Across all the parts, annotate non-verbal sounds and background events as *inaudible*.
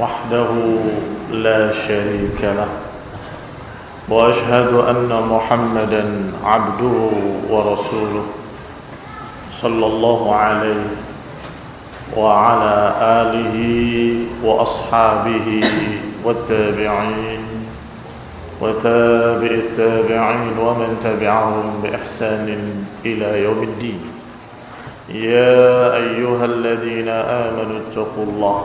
وحده لا شريك له وأشهد أن محمدا عبده ورسوله صلى الله عليه وعلى آله وأصحابه والتابعين وتابع التابعين ومن تبعهم بإحسان إلى يوم الدين. يا أيها الذين آمنوا اتقوا الله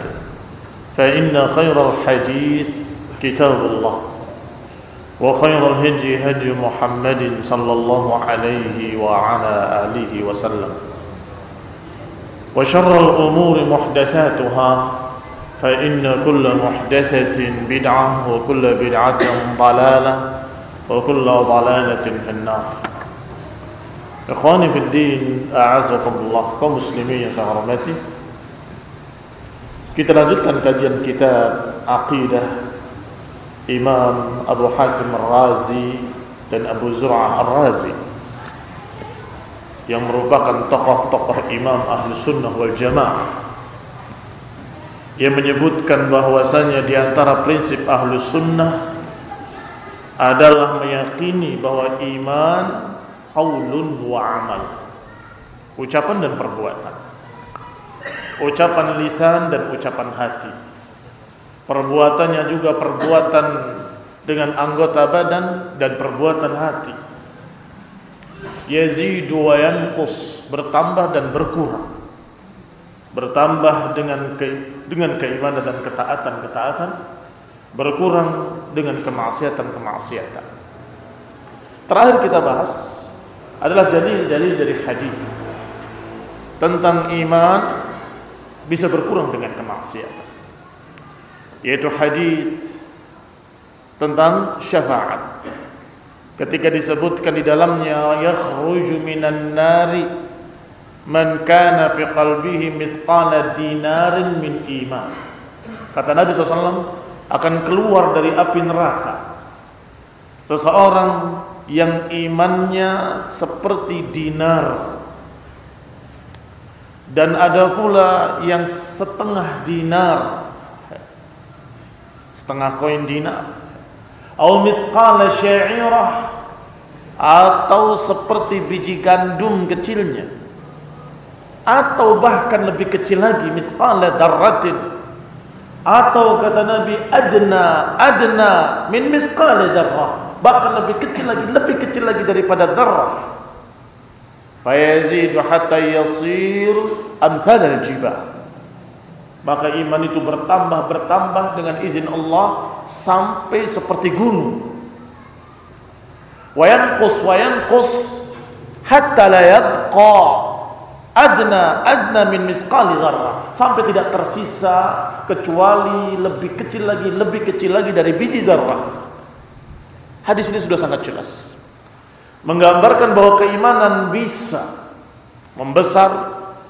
فإن خير الحديث كتاب الله وخير الهدي هدي محمد صلى الله عليه وعلى آله وسلم. وشر الأمور محدثاتها فإن كل محدثة بدعة وكل بدعة ضلالة وكل ضلالة في النار. إخواني في الدين أعزكم الله. كمسلمين سهرمتي Kita lanjutkan kajian kitab Aqidah Imam Abu Hatim Ar-Razi dan Abu Zur'ah Ar-Razi yang merupakan tokoh-tokoh Imam Ahlu Sunnah wal Jamaah. Yang menyebutkan bahwasanya di antara prinsip Ahlu Sunnah adalah meyakini bahwa iman qaulun wa amal ucapan dan perbuatan ucapan lisan dan ucapan hati. Perbuatannya juga perbuatan dengan anggota badan dan perbuatan hati. Yazidu wa yanqus, bertambah dan berkurang. Bertambah dengan ke, dengan keimanan dan ketaatan-ketaatan, berkurang dengan kemaksiatan-kemaksiatan. Terakhir kita bahas adalah dalil-dalil dari hadis tentang iman bisa berkurang dengan kemaksiatan. Yaitu hadis tentang syafaat. Ketika disebutkan di dalamnya yakhruju minan nari man kana fi qalbihi mithqala dinarin min iman. Kata Nabi SAW akan keluar dari api neraka seseorang yang imannya seperti dinar dan ada pula yang setengah dinar. Setengah koin dinar. Atau mithqala sya'irah atau seperti biji gandum kecilnya. Atau bahkan lebih kecil lagi mithqala darratin atau kata Nabi adna adna min mithqala darrah bahkan lebih kecil lagi lebih kecil lagi daripada darrah fayazidu hatta yasir amthal al-jibal maka iman itu bertambah bertambah dengan izin Allah sampai seperti gunung. Wayanqus wayanqus hatta la yabqa adna adna min mithqali dharrah sampai tidak tersisa kecuali lebih kecil lagi lebih kecil lagi dari biji darah hadis ini sudah sangat jelas menggambarkan bahwa keimanan bisa membesar,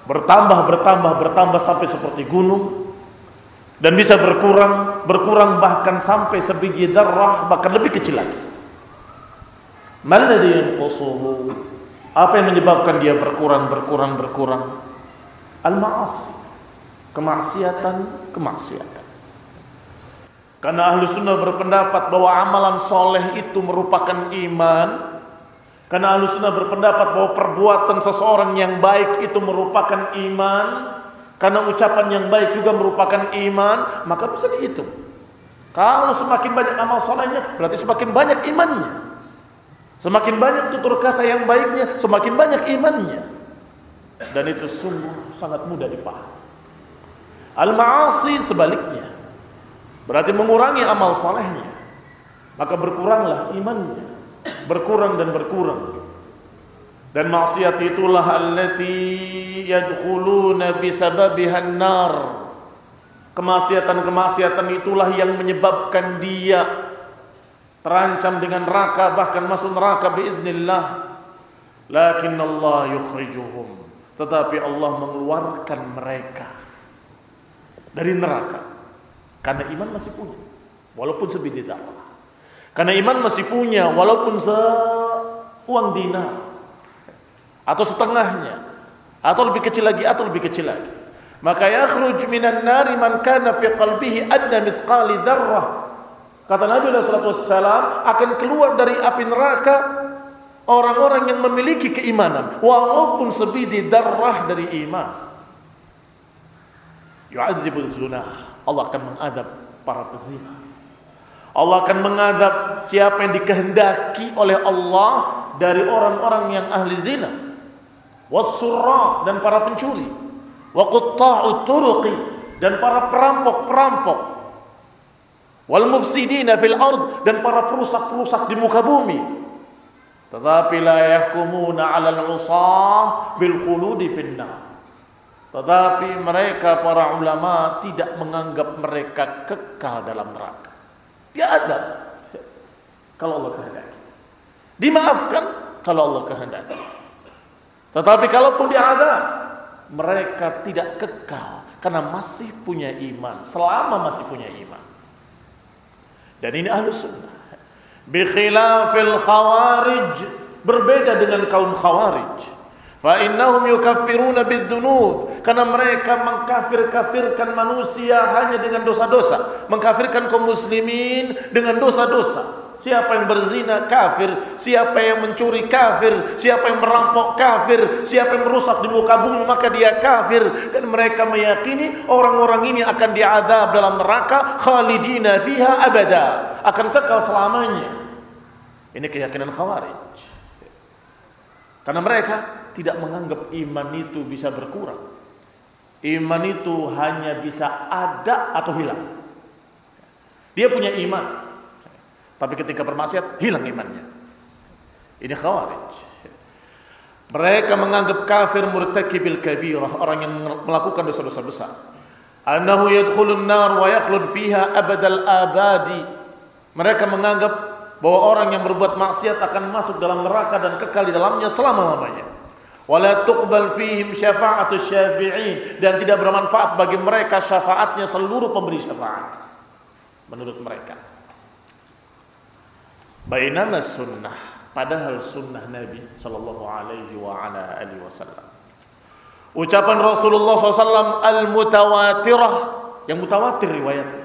bertambah, bertambah, bertambah sampai seperti gunung. Dan bisa berkurang berkurang bahkan sampai sebiji darah bahkan lebih kecil lagi. Maladhi yanqusuhu. Apa yang menyebabkan dia berkurang berkurang berkurang? Al maasi kemaksiatan kemaksiatan. Karena ahlu sunnah berpendapat bahwa amalan soleh itu merupakan iman karena ahlu sunnah berpendapat bahwa perbuatan seseorang yang baik itu merupakan iman karena ucapan yang baik juga merupakan iman, maka bisa dihitung. Kalau semakin banyak amal solehnya, berarti semakin banyak imannya. Semakin banyak tutur kata yang baiknya, semakin banyak imannya. Dan itu sungguh sangat mudah dipahami. Al-ma'asi sebaliknya. Berarti mengurangi amal solehnya. Maka berkuranglah imannya. Berkurang dan berkurang. Dan maksiat itulah allati yadkhuluna bisababiha an-nar. Kemaksiatan-kemaksiatan itulah yang menyebabkan dia terancam dengan neraka bahkan masuk neraka biiznillah. Lakin Allah yukhrijuhum. Tetapi Allah mengeluarkan mereka dari neraka. Karena iman masih punya. Walaupun sebiji darah. Karena iman masih punya walaupun seuang dinar. Atau setengahnya. Atau lebih kecil lagi atau lebih kecil lagi. Maka yakhruj minan nari man kana fi qalbihi adna mithqali dzarrah. Kata Nabi sallallahu alaihi akan keluar dari api neraka orang-orang yang memiliki keimanan walaupun sebidi darah dari iman. Yu'adzibul zunah. Allah akan mengadab para pezina Allah akan mengadab siapa yang dikehendaki oleh Allah dari orang-orang yang ahli zina. Wasurra dan para pencuri. Wa turuqi dan para perampok-perampok. Wal mufsidina fil ard dan para perusak-perusak di muka bumi. Tetapi la yahkumuna 'alal 'usah bil khuludi finnar. Tetapi mereka para ulama tidak menganggap mereka kekal dalam neraka dia ada kalau Allah kehendaki dimaafkan kalau Allah kehendaki tetapi kalaupun diadab, mereka tidak kekal karena masih punya iman, selama masih punya iman. Dan ini ahlu sunnah. Bikhilafil khawarij berbeda dengan kaum khawarij. Fa innahum yukaffiruna bidzunub. Karena mereka mengkafir-kafirkan manusia hanya dengan dosa-dosa, mengkafirkan kaum muslimin dengan dosa-dosa. Siapa yang berzina kafir, siapa yang mencuri kafir, siapa yang merampok kafir, siapa yang merusak di muka bumi maka dia kafir. Dan mereka meyakini orang-orang ini akan diadab dalam neraka khalidina fiha abada, akan kekal selamanya. Ini keyakinan Khawarij. Karena mereka tidak menganggap iman itu bisa berkurang. Iman itu hanya bisa ada atau hilang. Dia punya iman, tapi ketika bermaksiat hilang imannya. Ini khawarij. Mereka menganggap kafir murtakibil kabirah, orang yang melakukan dosa-dosa besar. Annahu yadkhulun nar wa yakhlud fiha abadal abadi. Mereka menganggap bahwa orang yang berbuat maksiat akan masuk dalam neraka dan kekal di dalamnya selama-lamanya. Wala tuqbal fihim syafa'atu syafi'in dan tidak bermanfaat bagi mereka syafaatnya seluruh pemberi syafaat. Menurut mereka. Bainama sunnah padahal sunnah Nabi sallallahu alaihi wa ala alihi wasallam. Ucapan Rasulullah SAW al-mutawatirah yang mutawatir riwayat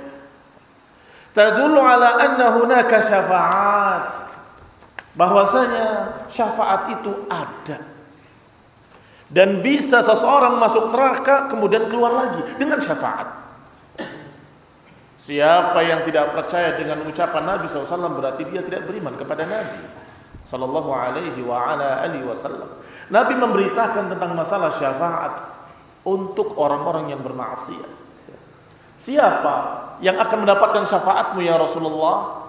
tadullu ala anna hunaka syafaat bahwasanya syafaat itu ada dan bisa seseorang masuk neraka kemudian keluar lagi dengan syafaat Siapa yang tidak percaya dengan ucapan Nabi SAW berarti dia tidak beriman kepada Nabi Sallallahu alaihi wa ala alihi wasallam. Nabi memberitakan tentang masalah syafaat untuk orang-orang yang bermaksiat. Siapa yang akan mendapatkan syafaatmu ya Rasulullah?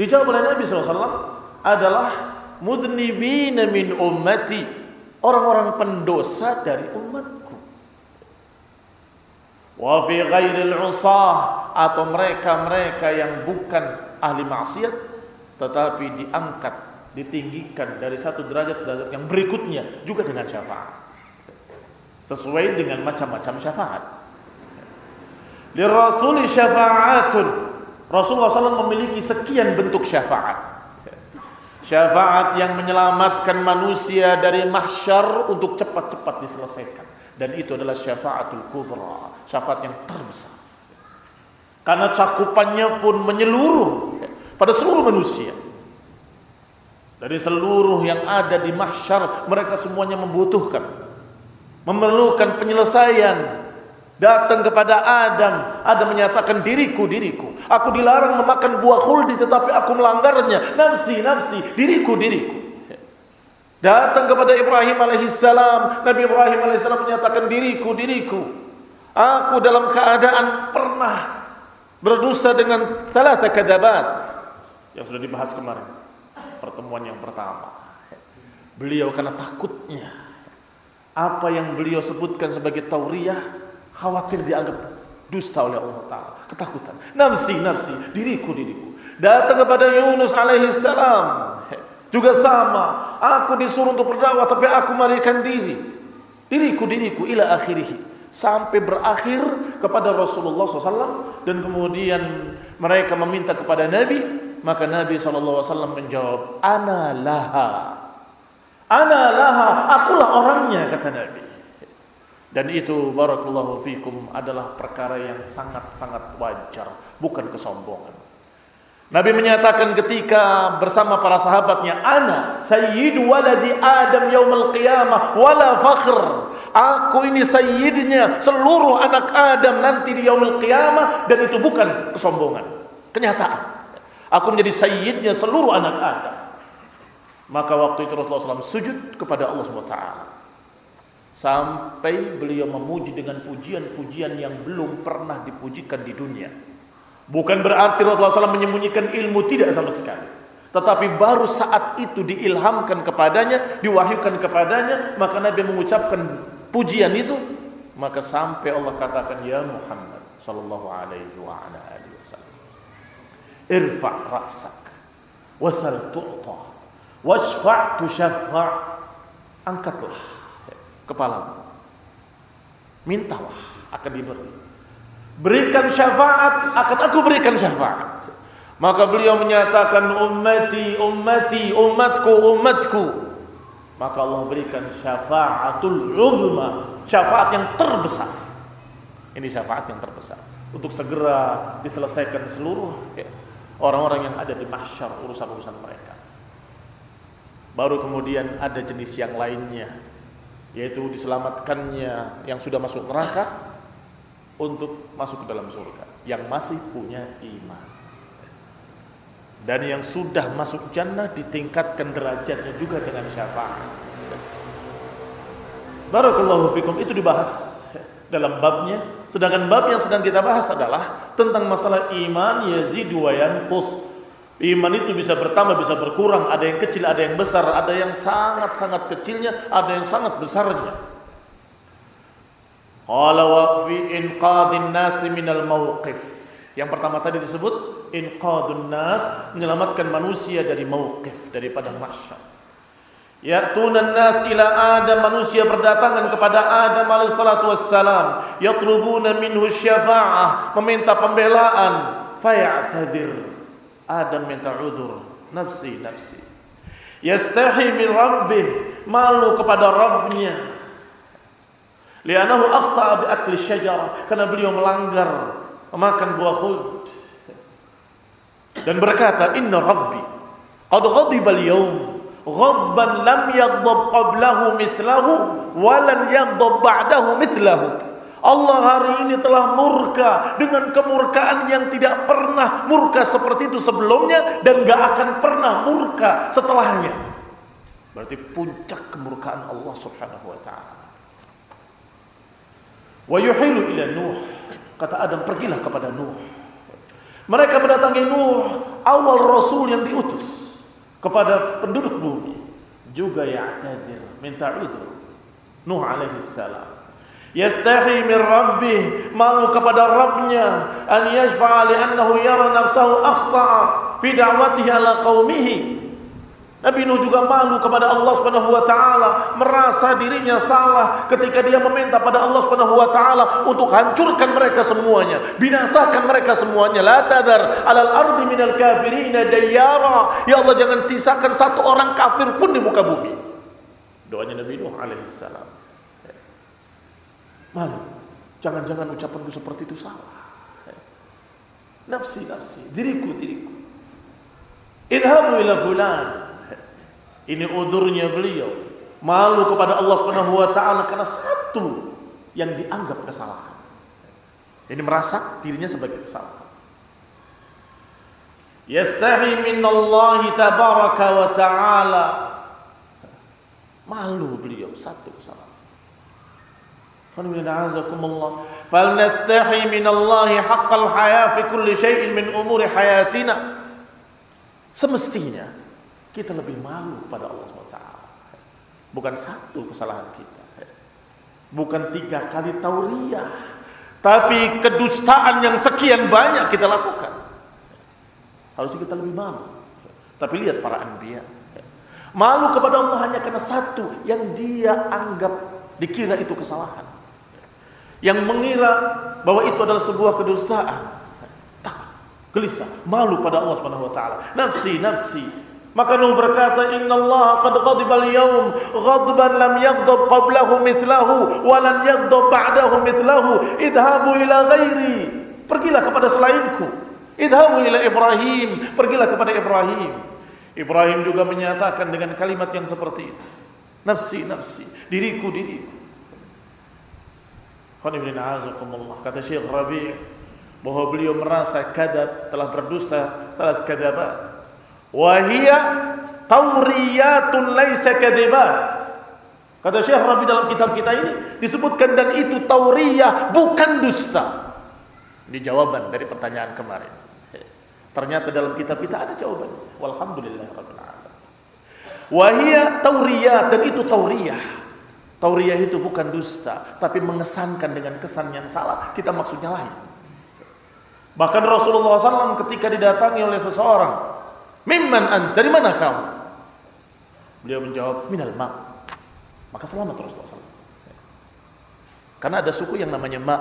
Dijawab oleh Nabi SAW adalah mudnibina min ummati. Orang-orang pendosa dari umatku. Wa fi ghairil usah atau mereka-mereka yang bukan ahli maksiat tetapi diangkat ditinggikan dari satu derajat ke derajat yang berikutnya juga dengan syafaat. Sesuai dengan macam-macam syafaat Lirrasuli syafa'atun. Rasulullah SAW memiliki sekian bentuk syafaat. Syafaat yang menyelamatkan manusia dari mahsyar untuk cepat-cepat diselesaikan. Dan itu adalah syafaatul kubra, syafaat yang terbesar. Karena cakupannya pun menyeluruh pada seluruh manusia. Dari seluruh yang ada di mahsyar, mereka semuanya membutuhkan, memerlukan penyelesaian, Datang kepada Adam, Adam menyatakan diriku, diriku. Aku dilarang memakan buah khuldi tetapi aku melanggarnya. Nafsi, nafsi, diriku, diriku. Datang kepada Ibrahim alaihissalam, Nabi Ibrahim alaihissalam menyatakan diriku, diriku. Aku dalam keadaan pernah berdosa dengan salah kadabat yang sudah dibahas kemarin pertemuan yang pertama. Beliau karena takutnya apa yang beliau sebutkan sebagai tauriyah khawatir dianggap dusta oleh Allah Ta'ala. Ketakutan. Nafsi, nafsi. Diriku, diriku. Datang kepada Yunus alaihi salam. Juga sama. Aku disuruh untuk berdakwah tapi aku melarikan diri. Diriku, diriku. Ila akhirih. Sampai berakhir kepada Rasulullah SAW. Dan kemudian mereka meminta kepada Nabi. Maka Nabi SAW menjawab. Ana laha. Ana laha. Akulah orangnya kata Nabi. Dan itu barakallahu fikum adalah perkara yang sangat-sangat wajar, bukan kesombongan. Nabi menyatakan ketika bersama para sahabatnya, "Ana sayyidu waladi Adam yaumil qiyamah wala fakhr." Aku ini sayyidnya seluruh anak Adam nanti di yaumil qiyamah dan itu bukan kesombongan, kenyataan. Aku menjadi sayyidnya seluruh anak Adam. Maka waktu itu Rasulullah SAW sujud kepada Allah Subhanahu wa taala sampai beliau memuji dengan pujian-pujian yang belum pernah dipujikan di dunia. Bukan berarti Rasulullah SAW menyembunyikan ilmu tidak sama sekali. Tetapi baru saat itu diilhamkan kepadanya, diwahyukan kepadanya, maka Nabi mengucapkan pujian itu, maka sampai Allah katakan ya Muhammad sallallahu alaihi wa ala alihi wasallam. Irfa' ra'sak wasal tu'ta washfa' tushaffa' angkatlah kepalamu. Mintalah akan diberi. Berikan syafaat akan aku berikan syafaat. Maka beliau menyatakan ummati ummati umatku umatku. Maka Allah berikan syafaatul uzma, syafaat yang terbesar. Ini syafaat yang terbesar untuk segera diselesaikan seluruh ya, orang-orang yang ada di mahsyar urusan-urusan mereka. Baru kemudian ada jenis yang lainnya yaitu diselamatkannya yang sudah masuk neraka untuk masuk ke dalam surga yang masih punya iman. Dan yang sudah masuk jannah ditingkatkan derajatnya juga dengan syafaat. Barakallahu fikum itu dibahas dalam babnya. Sedangkan bab yang sedang kita bahas adalah tentang masalah iman yazidu wa yanqus Iman itu bisa bertambah, bisa berkurang. Ada yang kecil, ada yang besar. Ada yang sangat-sangat kecilnya, ada yang sangat besarnya. Qala wa fi inqadhin nas minal mauqif. Yang pertama tadi disebut inqadun nas, menyelamatkan manusia dari mauqif, daripada mahsyar. Ya'tunan nas ila Adam manusia berdatangan kepada Adam alaihi salatu wassalam yatlubuna minhu syafa'ah meminta pembelaan fayatadir Adam minta uzur, nafsi nafsi. Yastahi min rabbih, malu kepada Rabbnya. Lianahu akhta'a bi akli syajarah, karena beliau melanggar memakan buah khuld. Dan berkata, "Inna rabbi qad ghadiba al-yawm ghadban lam yaghdab qablahu mithlahu wa lan yaghdab ba'dahu mithlahu." Allah hari ini telah murka dengan kemurkaan yang tidak pernah murka seperti itu sebelumnya dan gak akan pernah murka setelahnya. Berarti puncak kemurkaan Allah Subhanahu wa taala. Wa yuhilu ila Nuh. Kata Adam, pergilah kepada Nuh. Mereka mendatangi Nuh, awal rasul yang diutus kepada penduduk bumi. Juga ya'tadir, minta udur. Nuh alaihi salam yastahi min rabbih malu kepada Rabbnya an yashfa'a li'annahu yara nafsahu akhta'a fi da'watihi ala qaumihi Nabi Nuh juga malu kepada Allah Subhanahu wa taala, merasa dirinya salah ketika dia meminta pada Allah Subhanahu wa taala untuk hancurkan mereka semuanya, binasakan mereka semuanya. La tadar alal ardi minal kafirin dayyara. Ya Allah jangan sisakan satu orang kafir pun di muka bumi. Doanya Nabi Nuh alaihi salam. Malu. Jangan-jangan ucapanku seperti itu salah. Nafsi, nafsi, diriku, diriku. Idhabu ila fulan. Ini udurnya beliau. Malu kepada Allah Subhanahu wa taala karena satu yang dianggap kesalahan. Ini merasa dirinya sebagai kesalahan. Yastahi min Allah tabaraka wa taala. Malu beliau satu kesalahan. فلنستحي من الله حق الحياة في كل شيء من أمور حياتنا semestinya kita lebih malu pada Allah SWT. Bukan satu kesalahan kita. Bukan tiga kali tauriah. Tapi kedustaan yang sekian banyak kita lakukan. Harusnya kita lebih malu. Tapi lihat para anbiya. Malu kepada Allah hanya karena satu yang dia anggap dikira itu kesalahan. Yang mengira bahwa itu adalah sebuah kedustaan. Takut, gelisah, malu pada Allah Subhanahu wa taala. Nafsi, nafsi, Maka Nuh berkata, Inna Allah qad ghadiba al-yawm ghadban lam yaghdab qablahu mithlahu wa lam yaghdab ba'dahu mithlahu idhabu ila ghairi. Pergilah kepada selainku. Idhabu ila Ibrahim. Pergilah kepada Ibrahim. Ibrahim juga menyatakan dengan kalimat yang seperti itu. Nafsi, nafsi. Diriku, diriku. Kata Syekh Rabi' bahwa beliau merasa kadab telah berdusta. Telah kadabat wahia tauriyatun laisa kadibat kata Syekh Rabi dalam kitab kita ini disebutkan dan itu tauriyah bukan dusta. Ini jawaban dari pertanyaan kemarin. Ternyata dalam kitab kita ada jawabannya walhamdulillah rabbil alamin. Wahia tauriyat dan itu tauriyah tauriyah itu bukan dusta tapi mengesankan dengan kesan yang salah kita maksudnya lain bahkan Rasulullah SAW ketika didatangi oleh seseorang Mimman ant? Dari mana kamu? Beliau menjawab, minal ma. Maka selamat Rasulullah SAW. Karena ada suku yang namanya ma.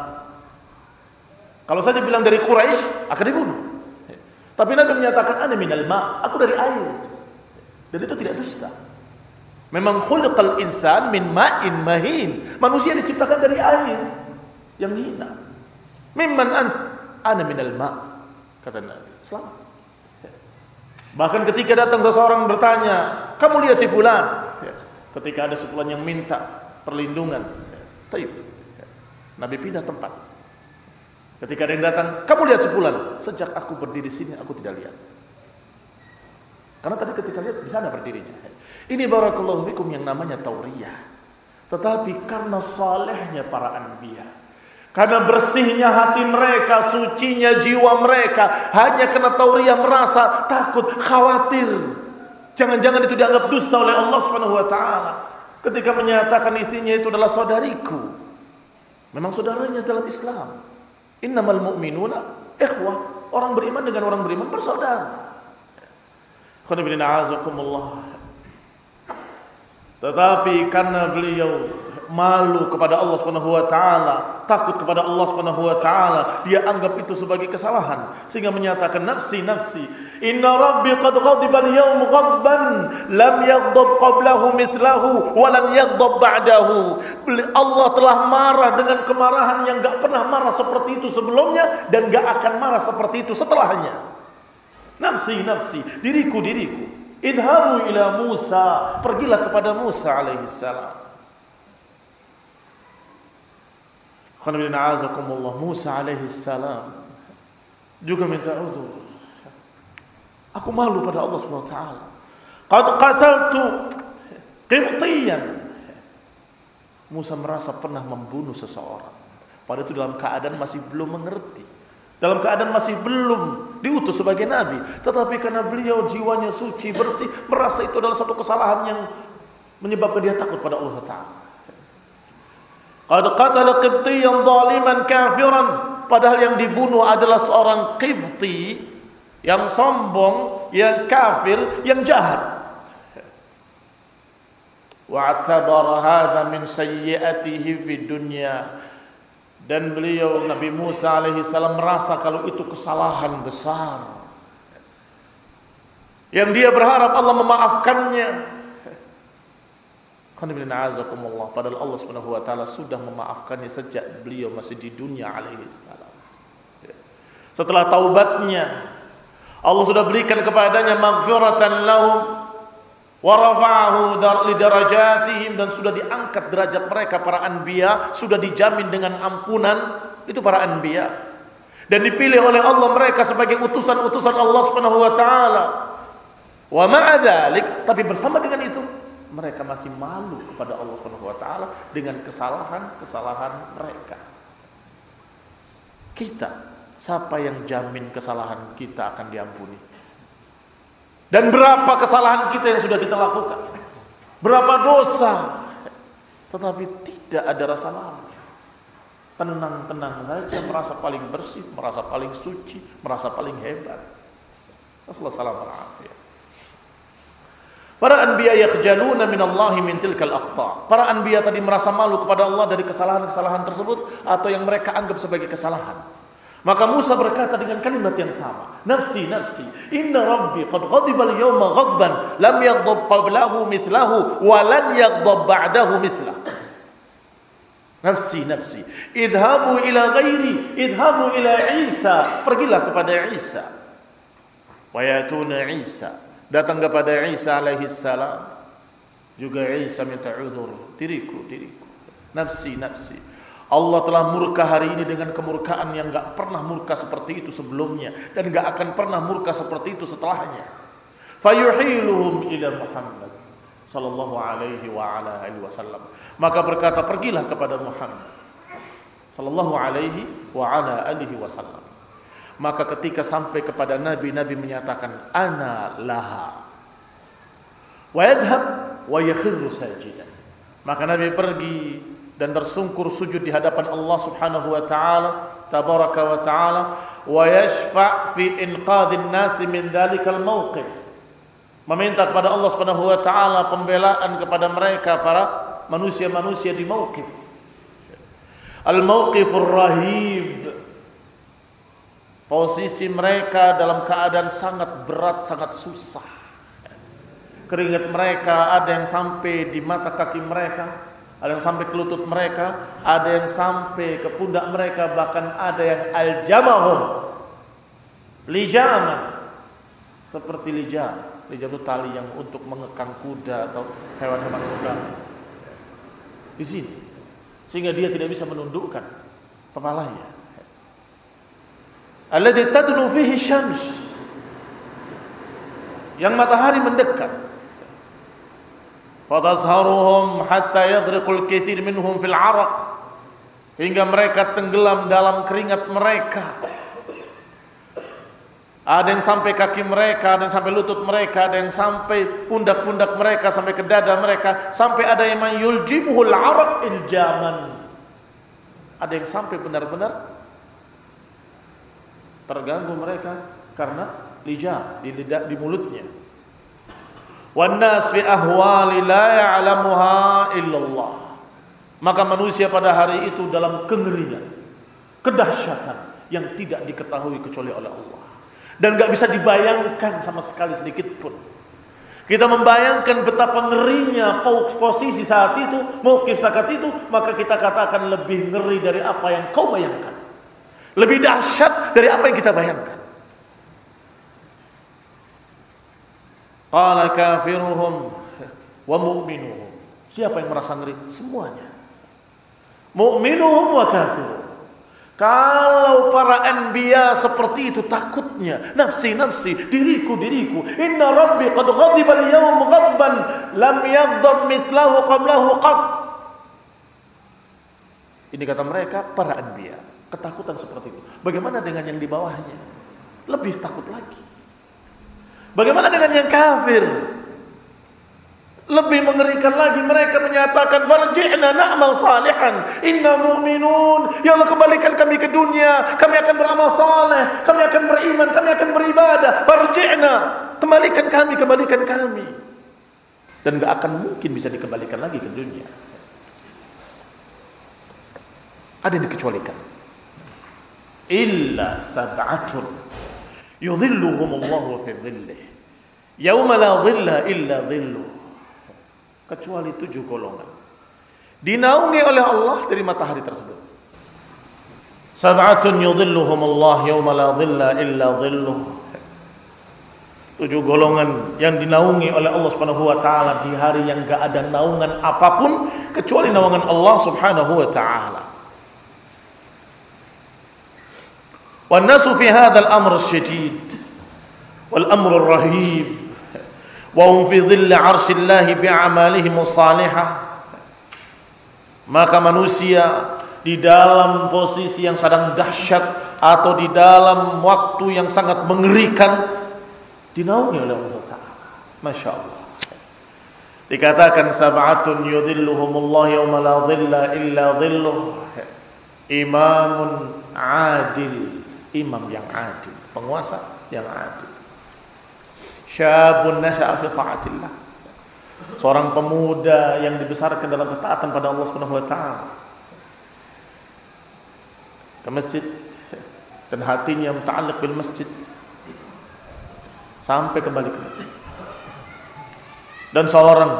Kalau saja bilang dari Quraisy akan dibunuh. Tapi Nabi menyatakan ana minal ma, aku dari air. Dan itu tidak dusta. Memang khulqal insan min ma'in mahin. Manusia diciptakan dari air yang hina. Mimman ant? Ana minal ma. Kata Nabi. Selamat. Bahkan ketika datang seseorang bertanya, kamu lihat si fulan? Ya. Ketika ada si fulan yang minta perlindungan, ya. ya. Nabi pindah tempat. Ketika ada yang datang, kamu lihat si fulan? Sejak aku berdiri sini, aku tidak lihat. Karena tadi ketika lihat di sana berdirinya. Ini barakallahu fikum yang namanya tauriyah. Tetapi karena salehnya para anbiya, karena bersihnya hati mereka, sucinya jiwa mereka. Hanya karena tauriah merasa takut, khawatir. Jangan-jangan itu dianggap dusta oleh Allah Subhanahu wa taala. Ketika menyatakan istrinya itu adalah saudariku. Memang saudaranya dalam Islam. Innamal mu'minuna ikhwah. Orang beriman dengan orang beriman bersaudara. Tetapi karena beliau malu kepada Allah Subhanahu wa taala, takut kepada Allah Subhanahu wa taala, dia anggap itu sebagai kesalahan sehingga menyatakan nafsi nafsi Inna rabbi qad ghadiba al-yawm ghadban lam yaghdab qablahu mithlahu wa lam yaghdab ba'dahu. Allah telah marah dengan kemarahan yang enggak pernah marah seperti itu sebelumnya dan enggak akan marah seperti itu setelahnya. Nafsi nafsi, diriku diriku. Idhamu ila Musa, pergilah kepada Musa alaihi salam. Musa alaihi salam juga minta udur. Aku malu pada Allah Subhanahu wa taala. Qad qataltu qibtiyan. Musa merasa pernah membunuh seseorang. Pada itu dalam keadaan masih belum mengerti. Dalam keadaan masih belum diutus sebagai nabi, tetapi karena beliau jiwanya suci, bersih, merasa itu adalah satu kesalahan yang menyebabkan dia takut pada Allah taala. Qad qatala qibtiyan zaliman kafiran. Padahal yang dibunuh adalah seorang qibti yang sombong, yang kafir, yang jahat. hadha min sayyi'atihi fi dunya dan beliau Nabi Musa alaihi salam merasa kalau itu kesalahan besar. Yang dia berharap Allah memaafkannya. Padahal Allah Subhanahu wa taala sudah memaafkannya sejak beliau masih di dunia alaihi salam. Setelah taubatnya Allah sudah berikan kepadanya maghfiratan lahum wa rafa'ahu li darajatihim dan sudah diangkat derajat mereka para anbiya sudah dijamin dengan ampunan itu para anbiya. Dan dipilih oleh Allah mereka sebagai utusan-utusan Allah Subhanahu wa taala. Wa ma'adzalik tapi bersama dengan itu mereka masih malu kepada Allah Subhanahu wa taala dengan kesalahan-kesalahan mereka. Kita Siapa yang jamin kesalahan kita akan diampuni? Dan berapa kesalahan kita yang sudah kita lakukan? Berapa dosa? Tetapi tidak ada rasa malu. Tenang-tenang saja, merasa paling bersih, merasa paling suci, merasa paling hebat. Assalamualaikum Para anbiya yakhjaluna min Allahi min tilkal akhta. Para anbiya tadi merasa malu kepada Allah dari kesalahan-kesalahan tersebut atau yang mereka anggap sebagai kesalahan. Maka Musa berkata dengan kalimat yang sama. Nafsi, nafsi. Inna Rabbi qad ghadiba al-yawma ghadban lam yaghdab qablahu mithlahu wa lan ba'dahu mithlahu. Nafsi, nafsi. Idhabu ila ghairi, idhabu ila Isa. Pergilah kepada Isa. Wa yatuna Isa. Datang kepada Isa alaihi salam. Juga Isa minta uzur. Diriku, diriku. Nafsi, nafsi. Allah telah murka hari ini dengan kemurkaan yang gak pernah murka seperti itu sebelumnya dan gak akan pernah murka seperti itu setelahnya. Fayuhiluhum ila Muhammad sallallahu alaihi wa ala alihi wasallam. Maka berkata pergilah kepada Muhammad sallallahu alaihi wa ala alihi wasallam. Maka ketika sampai kepada Nabi, Nabi menyatakan ana laha. Wa yadhhab wa sajidan. Maka Nabi pergi dan tersungkur sujud di hadapan Allah Subhanahu wa taala tabaraka wa taala wa yashfa' fi inqadhin nas min dzalikal mauqif meminta kepada Allah Subhanahu wa taala pembelaan kepada mereka para manusia-manusia di mauqif al mauqifur rahib. Posisi mereka dalam keadaan sangat berat sangat susah. Keringat mereka ada yang sampai di mata kaki mereka ada yang sampai ke lutut mereka, ada yang sampai ke pundak mereka, bahkan ada yang aljamahum. Lijaman. Seperti lijam. Lijam itu tali yang untuk mengekang kuda atau hewan-hewan kuda. Di sini. Sehingga dia tidak bisa menundukkan kepalanya. Alladhi tadnu fihi syams. Yang matahari mendekat fatazharuhum hatta yadriqul katsir minhum fil araq hingga mereka tenggelam dalam keringat mereka ada yang sampai kaki mereka, ada yang sampai lutut mereka, ada yang sampai pundak-pundak mereka, sampai ke dada mereka, sampai ada yang yuljibuhul araq iljaman. Ada yang sampai benar-benar terganggu mereka karena lijah di lidah di mulutnya. Wannas fi ahwali la illallah. Maka manusia pada hari itu dalam kengerian, kedahsyatan yang tidak diketahui kecuali oleh Allah. Dan gak bisa dibayangkan sama sekali sedikit pun. Kita membayangkan betapa ngerinya posisi saat itu, mukif saat itu, maka kita katakan lebih ngeri dari apa yang kau bayangkan. Lebih dahsyat dari apa yang kita bayangkan. Qala kafiruhum wa mu'minuhum. Siapa yang merasa ngeri? Semuanya. Mu'minuhum wa kafiruhum. Kalau para anbiya seperti itu takutnya, nafsi nafsi, diriku diriku. Inna rabbi qad ghadiba al-yawm ghadban lam yaghdab mithlahu qablahu qat. Ini kata mereka para anbiya, ketakutan seperti itu. Bagaimana dengan yang di bawahnya? Lebih takut lagi. Bagaimana dengan yang kafir? Lebih mengerikan lagi mereka menyatakan farji'na na'mal salihan inna mu'minun ya Allah kembalikan kami ke dunia kami akan beramal saleh kami akan beriman kami akan beribadah farji'na kembalikan kami kembalikan kami dan gak akan mungkin bisa dikembalikan lagi ke dunia. Ada yang dikecualikan. Illa sab'atun yudhilluhumullahu fi dhillih. Yawma la dhilla illa dhilluh. Kecuali tujuh golongan. Dinaungi oleh Allah dari matahari tersebut. Sab'atun yudhilluhumullah yawma la dhilla illa dhilluh. Tujuh golongan yang dinaungi oleh Allah Subhanahu wa taala di hari yang enggak ada naungan apa pun kecuali naungan Allah Subhanahu wa taala. والناس في هذا الأمر الشديد والأمر الرهيب وهم في ظل عرش الله بأعمالهم الصالحة maka manusia di dalam posisi yang sedang dahsyat atau di dalam waktu yang sangat mengerikan dinaungi oleh Allah Ta'ala Masya Allah dikatakan sab'atun yudhilluhumullah yawma la dhilla illa dhilluh imamun adil imam yang adil penguasa yang adil. Syabun nasha'a fi ta'atillah. Seorang pemuda yang dibesarkan dalam ketaatan pada Allah Subhanahu wa taala. Ke masjid dan hatinya muta'alliq bil masjid. Sampai kembali ke masjid. Dan seorang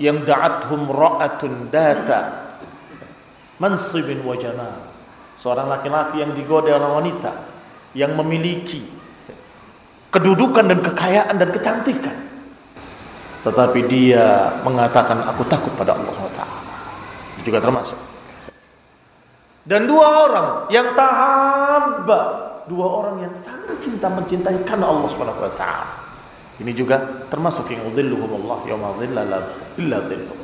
yang da'athum ra'atun data mansibin wa jamal. Seorang laki-laki yang digoda oleh wanita yang memiliki kedudukan dan kekayaan dan kecantikan. Tetapi dia mengatakan aku takut pada Allah SWT. Itu juga termasuk. Dan dua orang yang tahamba dua orang yang sangat cinta mencintai karena Allah Subhanahu wa taala. Ini juga termasuk yang udhilluhum Allah yauma illa dhilluh.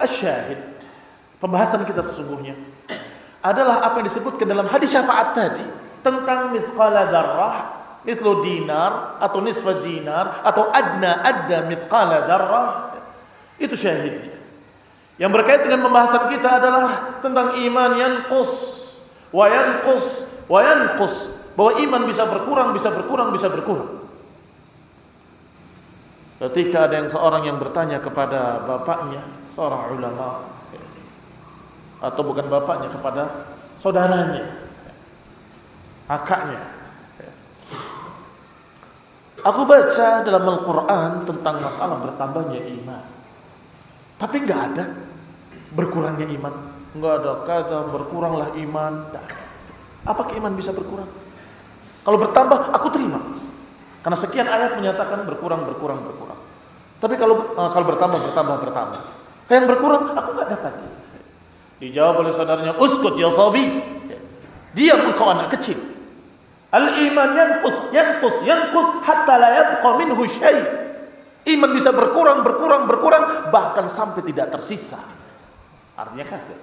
Asyahid pembahasan kita sesungguhnya adalah apa yang disebutkan dalam hadis syafaat tadi. Tentang mithqala darrah mithlu dinar atau nisfa dinar atau adna adda mithqala darrah itu syahidnya. Yang berkait dengan pembahasan kita adalah tentang iman yanqus wa yanqus wa yanqus. Bahwa iman bisa berkurang, bisa berkurang, bisa berkurang. Ketika ada yang seorang yang bertanya kepada bapaknya, seorang ulama atau bukan bapaknya kepada saudaranya, kakaknya. Aku baca dalam Al-Quran tentang masalah bertambahnya iman. Tapi nggak ada berkurangnya iman. Nggak ada kata berkuranglah iman. Apa iman bisa berkurang? Kalau bertambah, aku terima. Karena sekian ayat menyatakan berkurang, berkurang, berkurang. Tapi kalau uh, kalau bertambah, bertambah, bertambah. Kayak yang berkurang, aku nggak dapat. Dijawab oleh saudaranya, uskut ya sabi. Diam engkau anak kecil. Al-iman yanqus, yanqus, yanqus hatta la yabqa minhu syai. Iman bisa berkurang, berkurang, berkurang bahkan sampai tidak tersisa. Artinya kafir.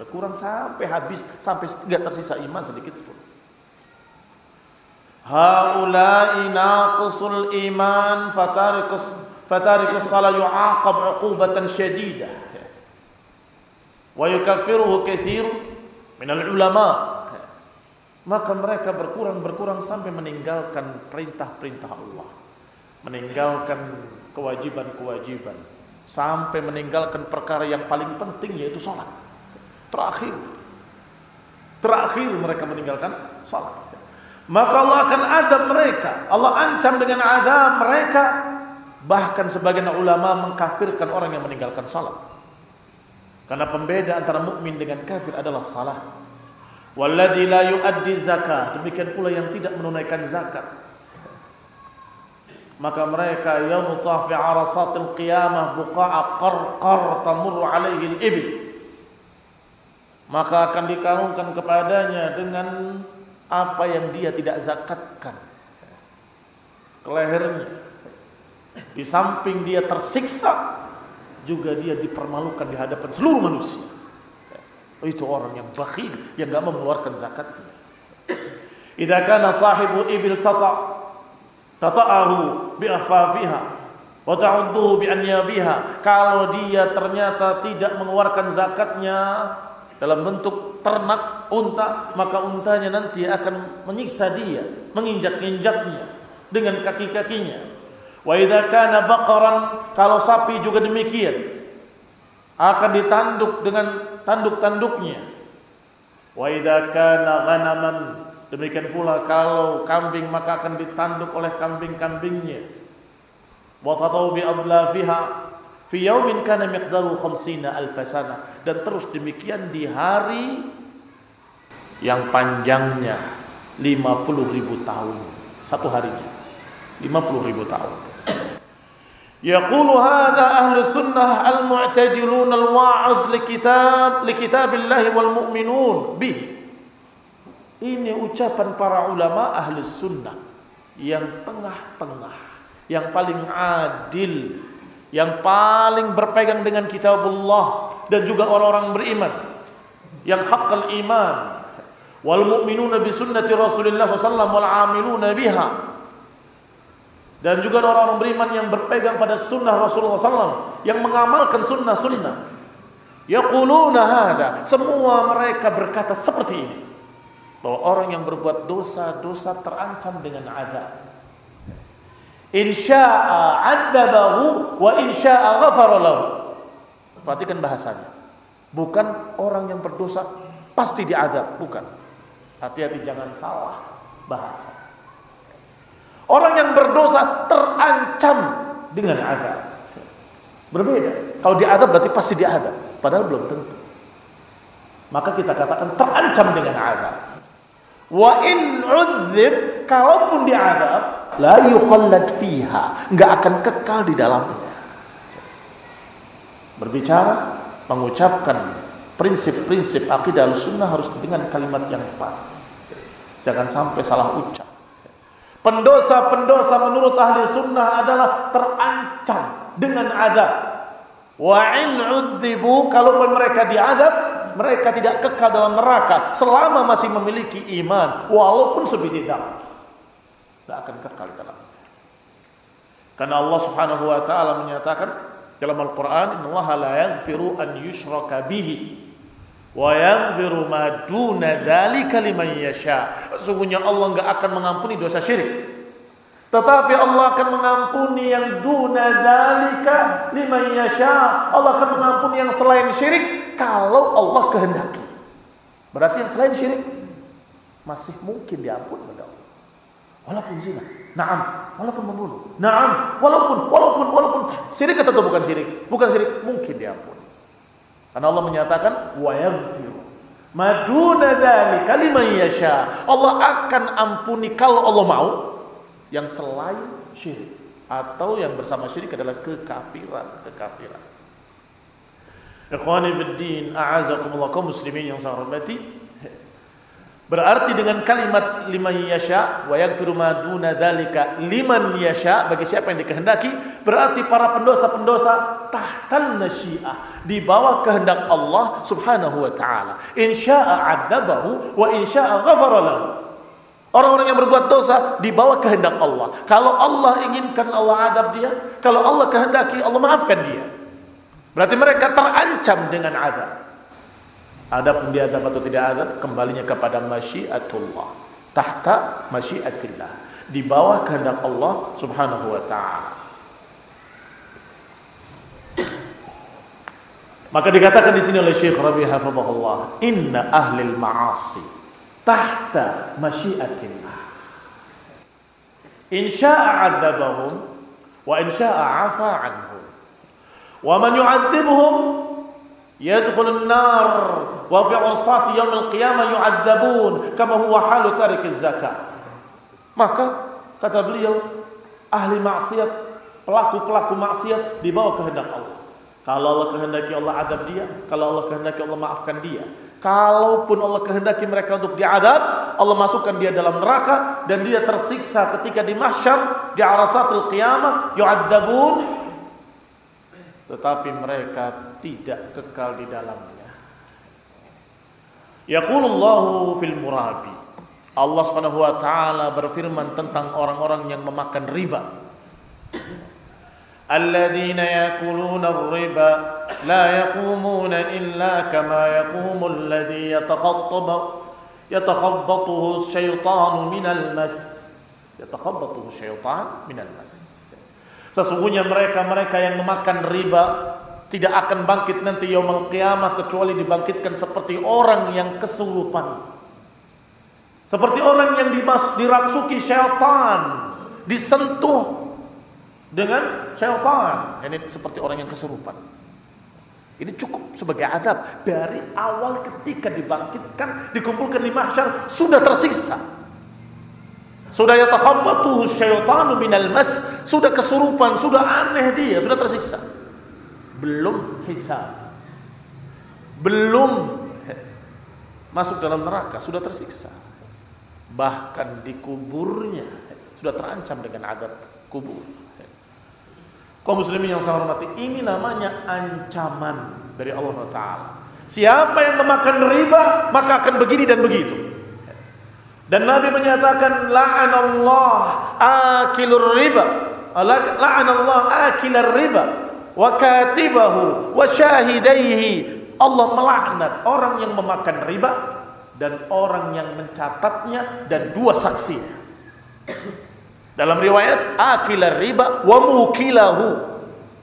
Berkurang sampai habis, sampai tidak tersisa iman sedikit pun. Haulai naqisul iman fatarikus fatarikus salat yu'aqab 'uqubatan syadidah. Wa yukaffiruhu katsir min al-ulama. Maka mereka berkurang-berkurang sampai meninggalkan perintah-perintah Allah. Meninggalkan kewajiban-kewajiban. Sampai meninggalkan perkara yang paling penting yaitu salat. Terakhir. Terakhir mereka meninggalkan salat. Maka Allah akan adab mereka. Allah ancam dengan adab mereka. Bahkan sebagian ulama mengkafirkan orang yang meninggalkan salat. Karena pembeda antara mukmin dengan kafir adalah salat. Walladzi la yuaddi zakat. Demikian pula yang tidak menunaikan zakat. Maka mereka yaum tafi arasatil qiyamah buqa'a qarqar tamurru alaihi al-ibil maka akan dikarungkan kepadanya dengan apa yang dia tidak zakatkan ke lehernya di samping dia tersiksa juga dia dipermalukan di hadapan seluruh manusia. Itu orang yang bakhil yang enggak mengeluarkan zakatnya idza kana sahibu ibil tata tata'ahu bi afafiha wa ta'udduhu bi anyabiha kalau dia ternyata tidak mengeluarkan zakatnya dalam bentuk ternak unta maka untanya nanti akan menyiksa dia menginjak-injaknya dengan kaki-kakinya Wa idza kana baqaran kalau sapi juga demikian akan ditanduk dengan tanduk-tanduknya. Wa idza kana ghanaman demikian pula kalau kambing maka akan ditanduk oleh kambing-kambingnya. Wa tatau bi adlafiha fi yaumin kana miqdaru 50 alf sana dan terus demikian di hari yang panjangnya 50 ribu tahun satu harinya 50 ribu tahun يقول هذا أهل السنة المعتدلون الواعظ لكتاب لكتاب الله والمؤمنون به ini ucapan para ulama ahli sunnah yang tengah-tengah yang paling adil yang paling berpegang dengan kitabullah dan juga orang-orang beriman yang haqqal iman wal mu'minuna bi sunnati Rasulillah sallallahu wal amiluna biha dan juga orang-orang beriman yang berpegang pada sunnah Rasulullah SAW yang mengamalkan sunnah-sunnah. Yaquluna hada. Semua mereka berkata seperti ini. Bahwa orang yang berbuat dosa-dosa terancam dengan azab insya'a 'adzabahu wa insya'a ghafara lahu perhatikan bahasanya. Bukan orang yang berdosa pasti diadab bukan. Hati-hati jangan salah bahasa Orang yang berdosa terancam dengan azab. Berbeda. Kalau diadab berarti pasti diadab. Padahal belum tentu. Maka kita katakan terancam dengan azab. Wa in udzib kalaupun diadab la yukhallad fiha, enggak akan kekal di dalamnya. Berbicara, mengucapkan prinsip-prinsip akidah sunnah harus dengan kalimat yang pas. Jangan sampai salah ucap. Pendosa-pendosa menurut ahli sunnah adalah terancam dengan azab. Wa in udzibu kalaupun mereka diadab, mereka tidak kekal dalam neraka selama masih memiliki iman walaupun sebiji darah. Tidak akan kekal dalam. Karena Allah Subhanahu wa taala menyatakan dalam Al-Qur'an, "Innallaha la yaghfiru an yushraka bihi wa yaghfiru ma duna dzalika liman yasha. Sesungguhnya Allah enggak akan mengampuni dosa syirik. Tetapi Allah akan mengampuni yang duna dzalika liman yasha. Allah akan mengampuni yang selain syirik kalau Allah kehendaki. Berarti yang selain syirik masih mungkin diampuni oleh Allah. Walaupun zina, Naam, walaupun membunuh. Naam, walaupun walaupun walaupun syirik atau bukan syirik? Bukan syirik, mungkin diampuni. Karena Allah menyatakan wa yaghfiru maduna dzalika liman yasha. Allah akan ampuni kalau Allah mau yang selain syirik atau yang bersama syirik adalah kekafiran, kekafiran. Ikhwani fid din, a'azakumullah kaum muslimin yang saya hormati. Berarti dengan kalimat liman yasha wa yaghfiru ma duna dzalika liman yasha bagi siapa yang dikehendaki berarti para pendosa-pendosa tahtal nasyiah di bawah kehendak Allah Subhanahu wa taala. Insya'a 'adzabahu wa insya'a ghafara lahu. Orang-orang yang berbuat dosa di bawah kehendak Allah. Kalau Allah inginkan Allah adab dia, kalau Allah kehendaki Allah maafkan dia. Berarti mereka terancam dengan adab. Adapun dia adab atau tidak adab kembalinya kepada masyiatullah. Tahta masyiatillah. Di bawah kehendak Allah Subhanahu wa taala. Maka dikatakan di sini oleh Syekh Rabi hafizahullah, inna ahli ma'asi tahta masyiatillah. In syaa'a 'adzabahum wa in syaa'a 'afa 'anhum. Wa man yu'adzibuhum wa fi 'usati yaumil qiyamah yu'adzabun kama huwa halu tarik zakat. Maka kata beliau ahli maksiat, pelaku-pelaku maksiat di bawah kehendak Allah. Kalau Allah kehendaki Allah adab dia, kalau Allah kehendaki Allah maafkan dia. Kalaupun Allah kehendaki mereka untuk diadab, Allah masukkan dia dalam neraka dan dia tersiksa ketika di mahsyar di arasatul qiyamah yu'adzabun tetapi mereka tidak kekal di dalamnya. Yaqulullahu fil murabi. Allah Subhanahu wa taala berfirman tentang orang-orang yang memakan riba. Alladzina yakuluna riba la yaqumuna illa kama yaqumu alladhi yatakhattabu yatakhabbathu asy-syaitanu minal mas. Yatakhabbathu asy-syaitan minal mas. Sesungguhnya mereka-mereka yang memakan riba tidak akan bangkit nanti yaumul qiyamah kecuali dibangkitkan seperti orang yang kesurupan. Seperti orang yang dimas, dirasuki syaitan, disentuh dengan syaitan. Ini seperti orang yang kesurupan. Ini cukup sebagai adab dari awal ketika dibangkitkan, dikumpulkan di mahsyar sudah tersiksa. Sudah yatakhabbatuhu syaitanu minal mas, sudah kesurupan, sudah aneh dia, sudah tersiksa belum hisab. Belum masuk dalam neraka sudah tersiksa. Bahkan di kuburnya sudah terancam dengan adab kubur. Kaum muslimin yang saya hormati ini namanya ancaman dari Allah Taala. Siapa yang memakan riba maka akan begini dan begitu. Dan Nabi menyatakan la'anallah akilur riba. La'anallah akilar riba wa katibahu wa syahidaihi. Allah melaknat orang yang memakan riba dan orang yang mencatatnya dan dua saksi. Dalam riwayat akilar riba wa mukilahu.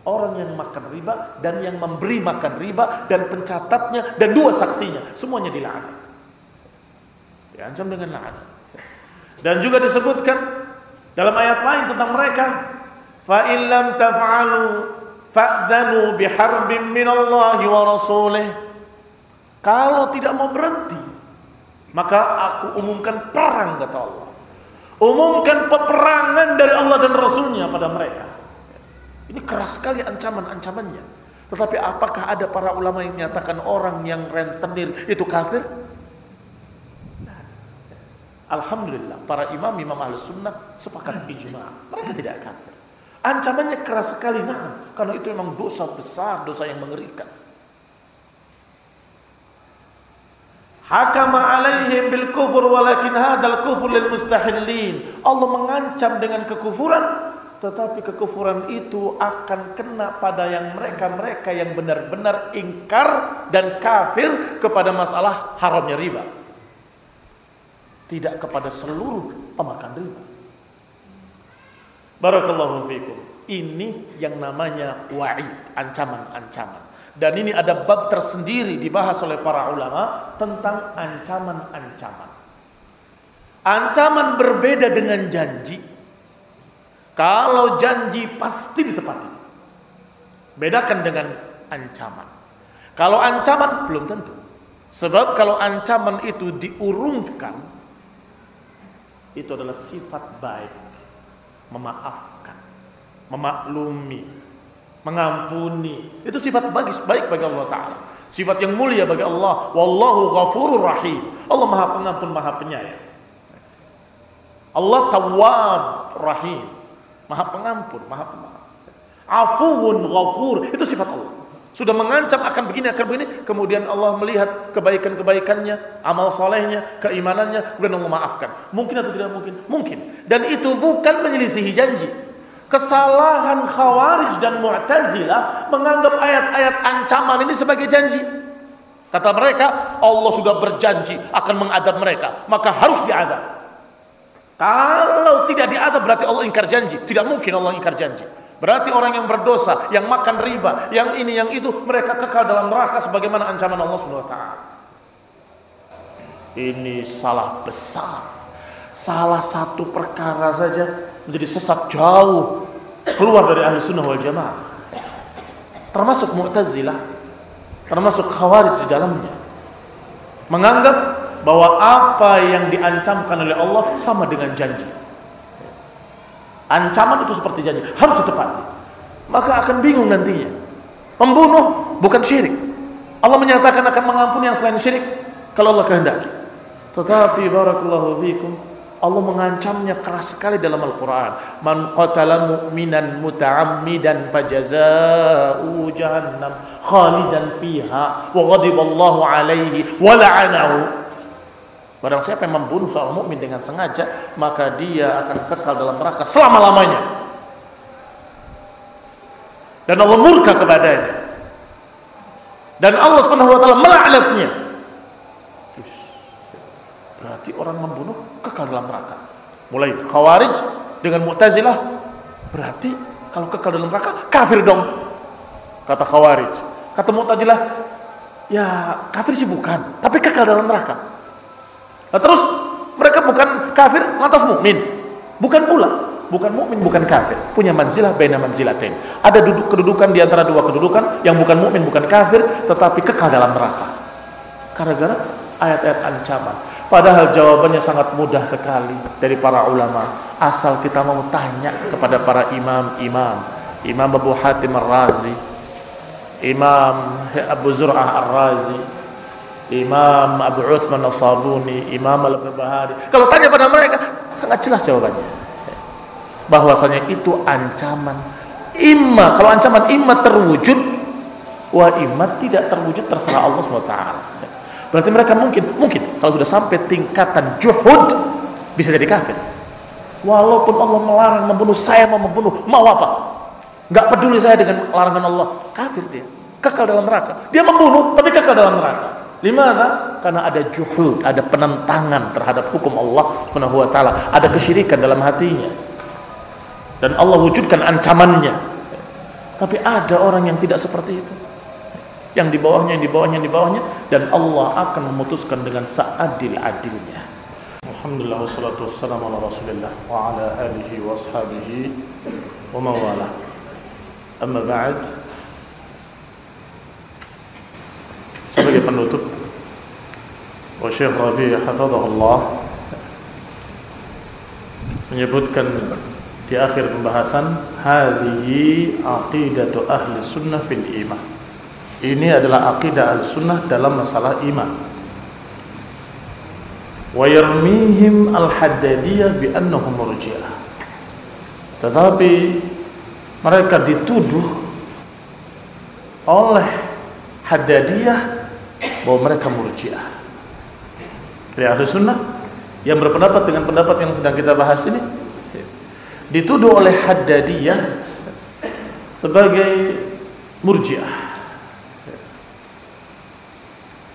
Orang yang makan riba dan yang memberi makan riba dan pencatatnya dan dua saksinya semuanya dilaknat. Diancam dengan laknat. Dan juga disebutkan dalam ayat lain tentang mereka fa illam taf'alu fa'dhanu biharbin minallahi wa rasulih. Kalau tidak mau berhenti maka aku umumkan perang kata Allah. Umumkan peperangan dari Allah dan Rasulnya pada mereka. Ini keras sekali ancaman-ancamannya. Tetapi apakah ada para ulama yang menyatakan orang yang rentenir itu kafir? Alhamdulillah para imam-imam ahli sunnah sepakat ijma. Mereka tidak kafir Ancamannya keras sekali, nah, karena itu memang dosa besar, dosa yang mengerikan. Hakama alaihim bil kufur walakin hadal kufur lil mustahillin. Allah mengancam dengan kekufuran tetapi kekufuran itu akan kena pada yang mereka-mereka yang benar-benar ingkar dan kafir kepada masalah haramnya riba. Tidak kepada seluruh pemakan riba. Barakallahu fiikum. Ini yang namanya wa'id, ancaman-ancaman. Dan ini ada bab tersendiri dibahas oleh para ulama tentang ancaman-ancaman. Ancaman berbeda dengan janji. Kalau janji pasti ditepati. Bedakan dengan ancaman. Kalau ancaman belum tentu. Sebab kalau ancaman itu diurungkan itu adalah sifat baik memaafkan, memaklumi, mengampuni. Itu sifat bagus, baik bagi Allah Ta'ala. Sifat yang mulia bagi Allah. Wallahu ghafurur rahim. Allah maha pengampun, maha penyayang. Allah tawwab rahim. Maha pengampun, maha pemaaf. Afuun ghafur. Itu sifat Allah sudah mengancam akan begini akan begini. Kemudian Allah melihat kebaikan-kebaikannya amal solehnya keimanannya. Kemudian Allah maafkan mungkin atau tidak mungkin? Mungkin. Dan itu bukan menyelisihi janji. Kesalahan khawarij dan mu'tazilah menganggap ayat-ayat ancaman ini sebagai janji. Kata mereka Allah sudah berjanji akan mengadab mereka. Maka harus diadab. Kalau tidak diadab berarti Allah ingkar janji. Tidak mungkin Allah ingkar janji Berarti orang yang berdosa, yang makan riba, yang ini, yang itu, mereka kekal dalam neraka sebagaimana ancaman Allah SWT. Ini salah besar. Salah satu perkara saja menjadi sesat jauh keluar dari ahli sunnah wal jamaah. Termasuk Mu'tazilah, termasuk Khawarij di dalamnya. Menganggap bahwa apa yang diancamkan oleh Allah sama dengan janji. Ancaman itu seperti janji, harus ditepati. Maka akan bingung nantinya. Membunuh bukan syirik. Allah menyatakan akan mengampuni yang selain syirik kalau Allah kehendaki. Tetapi barakallahu fikum Allah mengancamnya keras sekali dalam Al-Quran. Man qatala mu'minan muta'ammidan fajaza'u jahannam khalidan fiha wa ghadiballahu alaihi wa la'anahu Barang siapa yang membunuh seorang mukmin dengan sengaja, maka dia akan kekal dalam neraka selama-lamanya. Dan Allah murka kepadanya. Dan Allah Subhanahu wa taala melaknatnya. Berarti orang membunuh kekal dalam neraka. Mulai Khawarij dengan Mu'tazilah berarti kalau kekal dalam neraka kafir dong. Kata Khawarij. Kata Mu'tazilah, ya kafir sih bukan, tapi kekal dalam neraka. Nah, terus mereka bukan kafir lantas mukmin. Bukan pula, bukan mukmin, bukan kafir. Punya manzilah baina manzilatain. Ada duduk kedudukan di antara dua kedudukan yang bukan mukmin, bukan kafir, tetapi kekal dalam neraka. Gara-gara ayat-ayat ancaman. Padahal jawabannya sangat mudah sekali dari para ulama. Asal kita mau tanya kepada para imam-imam. Imam Abu Hatim Ar-Razi, Imam Abu Zur'ah Ar-Razi, Imam Abu Uthman As-Sabuni, Imam Al-Barbahari. Kalau tanya pada mereka, sangat jelas jawabannya. Bahwasanya itu ancaman. Imma, kalau ancaman imma terwujud, wa imma tidak terwujud terserah Allah SWT. Berarti mereka mungkin, mungkin kalau sudah sampai tingkatan juhud bisa jadi kafir. Walaupun Allah melarang membunuh, saya mau membunuh, mau apa? Gak peduli saya dengan larangan Allah, kafir dia. Kekal dalam neraka. Dia membunuh tapi kekal dalam neraka. Di mana? Karena ada juhud, ada penentangan terhadap hukum Allah Subhanahu wa taala, ada kesyirikan dalam hatinya. Dan Allah wujudkan ancamannya. Tapi ada orang yang tidak seperti itu. Yang di bawahnya, yang di bawahnya, yang di bawahnya dan Allah akan memutuskan dengan seadil-adilnya. Alhamdulillah wassalatu wassalamu ala Rasulillah wa ala alihi wa ashabihi wa mawala. Amma ba'd. Sebagai penutup. Wa Syekh Rabi hafizahullah menyebutkan di akhir pembahasan hadhihi aqidatu ahli sunnah fil iman. Ini adalah aqidah ahli sunnah dalam masalah iman. Wa yarmihim al-haddadiyah bi annahum murji'ah. Tetapi mereka dituduh oleh haddadiyah bahwa mereka murji'ah dari ahli sunnah yang berpendapat dengan pendapat yang sedang kita bahas ini dituduh oleh Haddadiyah sebagai murjiah.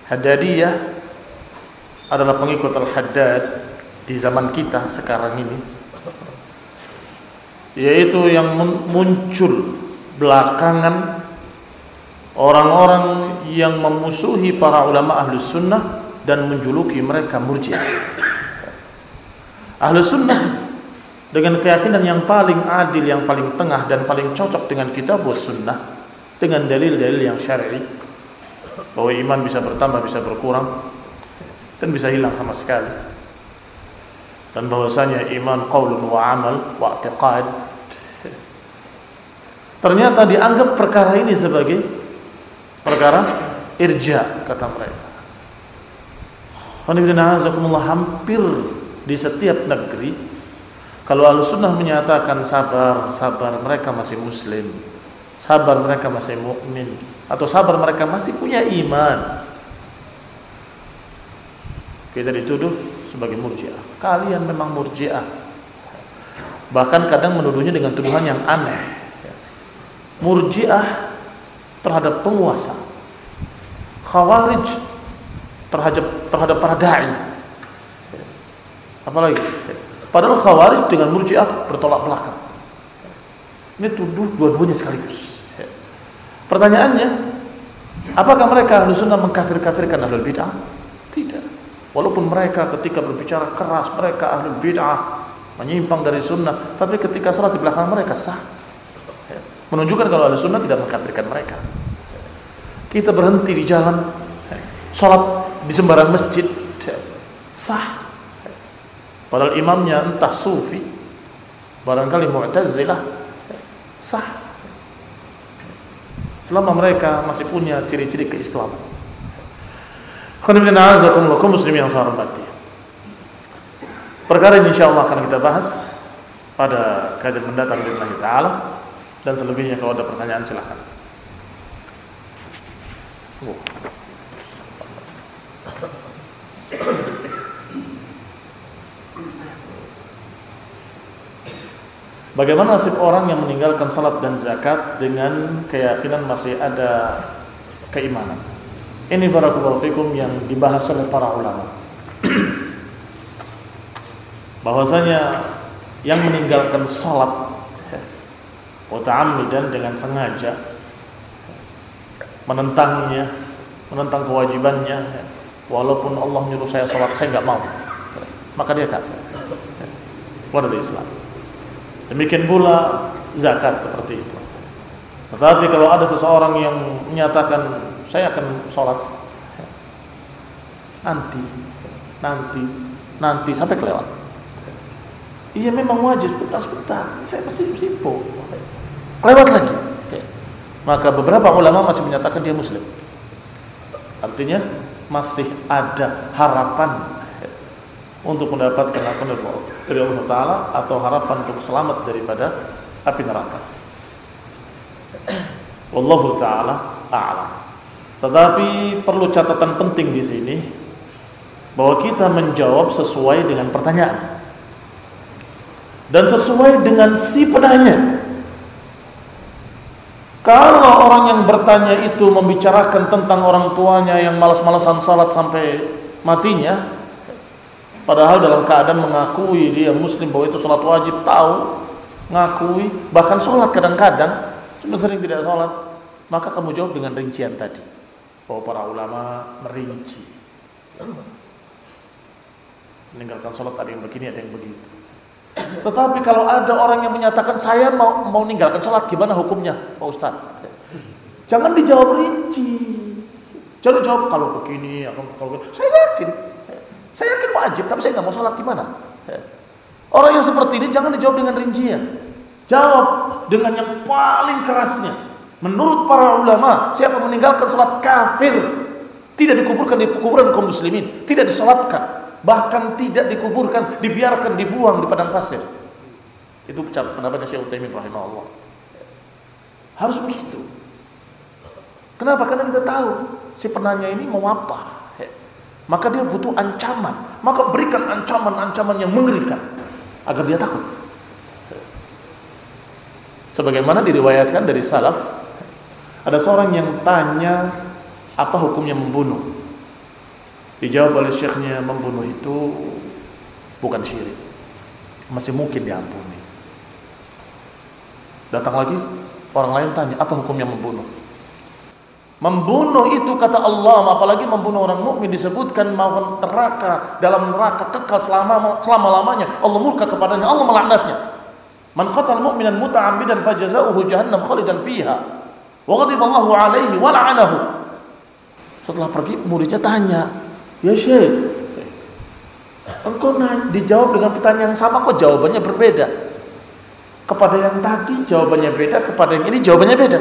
Haddadiyah adalah pengikut Al-Haddad di zaman kita sekarang ini. Yaitu yang muncul belakangan orang-orang yang memusuhi para ulama ahlu sunnah dan menjuluki mereka murjiah. Ahlu sunnah dengan keyakinan yang paling adil, yang paling tengah dan paling cocok dengan kitab sunnah dengan dalil-dalil yang syar'i bahwa iman bisa bertambah, bisa berkurang dan bisa hilang sama sekali. Dan bahwasanya iman qaulun wa amal wa i'tiqad. Ternyata dianggap perkara ini sebagai perkara irja kata mereka. hampir di setiap negeri kalau ahlu sunnah menyatakan sabar, sabar mereka masih muslim, sabar mereka masih mukmin, atau sabar mereka masih punya iman, kita dituduh sebagai murjiah. Kalian memang murjiah. Bahkan kadang menuduhnya dengan tuduhan yang aneh. Murjiah terhadap penguasa. Khawarij terhadap terhadap para dai. Apalagi Padahal Khawarij dengan Murji'ah bertolak belakang. Ini tuduh dua-duanya sekaligus. Pertanyaannya, apakah mereka ahlu sunnah mengkafir-kafirkan ahlul bid'ah? Tidak. Walaupun mereka ketika berbicara keras, mereka ahlu bid'ah, menyimpang dari sunnah, tapi ketika salat di belakang mereka sah. Menunjukkan kalau ahlu sunnah tidak mengkafirkan mereka. Kita berhenti di jalan, salat di sembarang masjid, sah Padahal imamnya entah sufi, barangkali mu'tazilah, sah. Selama mereka masih punya ciri-ciri keislaman. Muslim yang saya hormati. Perkara ini insyaAllah akan kita bahas pada kajian mendatang Allah Ta'ala dan selebihnya kalau ada pertanyaan silahkan. Bagaimana nasib orang yang meninggalkan salat dan zakat dengan keyakinan masih ada keimanan? Ini barakallahu fikum yang dibahas oleh para ulama. *clears throat* Bahwasanya yang meninggalkan salat dan dengan sengaja menentangnya, menentang kewajibannya, walaupun Allah nyuruh saya sholat, saya nggak mau, maka dia kafir. Keluar dari Islam. Demikian pula zakat seperti itu. Tetapi kalau ada seseorang yang menyatakan saya akan sholat nanti, nanti, nanti sampai kelewat. Iya memang wajib sebentar-sebentar. Saya masih sibuk. Lewat lagi. Maka beberapa ulama masih menyatakan dia muslim. Artinya masih ada harapan untuk mendapatkan ampun dari Allah Taala atau harapan untuk selamat daripada api neraka. Wallahu taala a'lam. Tetapi perlu catatan penting di sini bahwa kita menjawab sesuai dengan pertanyaan dan sesuai dengan si penanya. Kalau orang yang bertanya itu membicarakan tentang orang tuanya yang malas-malasan salat sampai matinya, padahal dalam keadaan mengakui dia muslim bahwa itu salat wajib, tahu, ngakui, bahkan salat kadang-kadang, cuma sering tidak salat, maka kamu jawab dengan rincian tadi. Bahwa para ulama merinci. Meninggalkan salat ada yang begini, ada yang begitu. Tetapi kalau ada orang yang menyatakan saya mau mau meninggalkan sholat, gimana hukumnya, Pak Ustaz? Jangan dijawab rinci. Jangan jawab kalau begini, kalau begini. Saya yakin, saya yakin wajib, tapi saya nggak mau sholat gimana? Orang yang seperti ini jangan dijawab dengan rincian. Jawab dengan yang paling kerasnya. Menurut para ulama, siapa meninggalkan sholat kafir, tidak dikuburkan di kuburan kaum muslimin, tidak disolatkan bahkan tidak dikuburkan, dibiarkan dibuang di padang pasir. Itu pendapatnya Syekh Utsaimin rahimahullah. Harus begitu. Kenapa? Karena kita tahu si penanya ini mau apa. Maka dia butuh ancaman. Maka berikan ancaman-ancaman yang mengerikan agar dia takut. Sebagaimana diriwayatkan dari salaf, ada seorang yang tanya apa hukumnya membunuh. Dijawab oleh syekhnya membunuh itu bukan syirik. Masih mungkin diampuni. Datang lagi orang lain tanya, apa hukumnya membunuh? Membunuh itu kata Allah, apalagi membunuh orang mukmin disebutkan mau neraka dalam neraka kekal selama selama lamanya. Allah murka kepadanya, Allah melaknatnya. Man qatal mu'minan muta'ammidan fajazauhu jahannam khalidan fiha. Wa ghadiba Allahu alaihi wa la'anahu. Setelah pergi muridnya tanya, Ya Syekh, engkau nah, dijawab dengan pertanyaan yang sama kok jawabannya berbeda. Kepada yang tadi jawabannya beda, kepada yang ini jawabannya beda.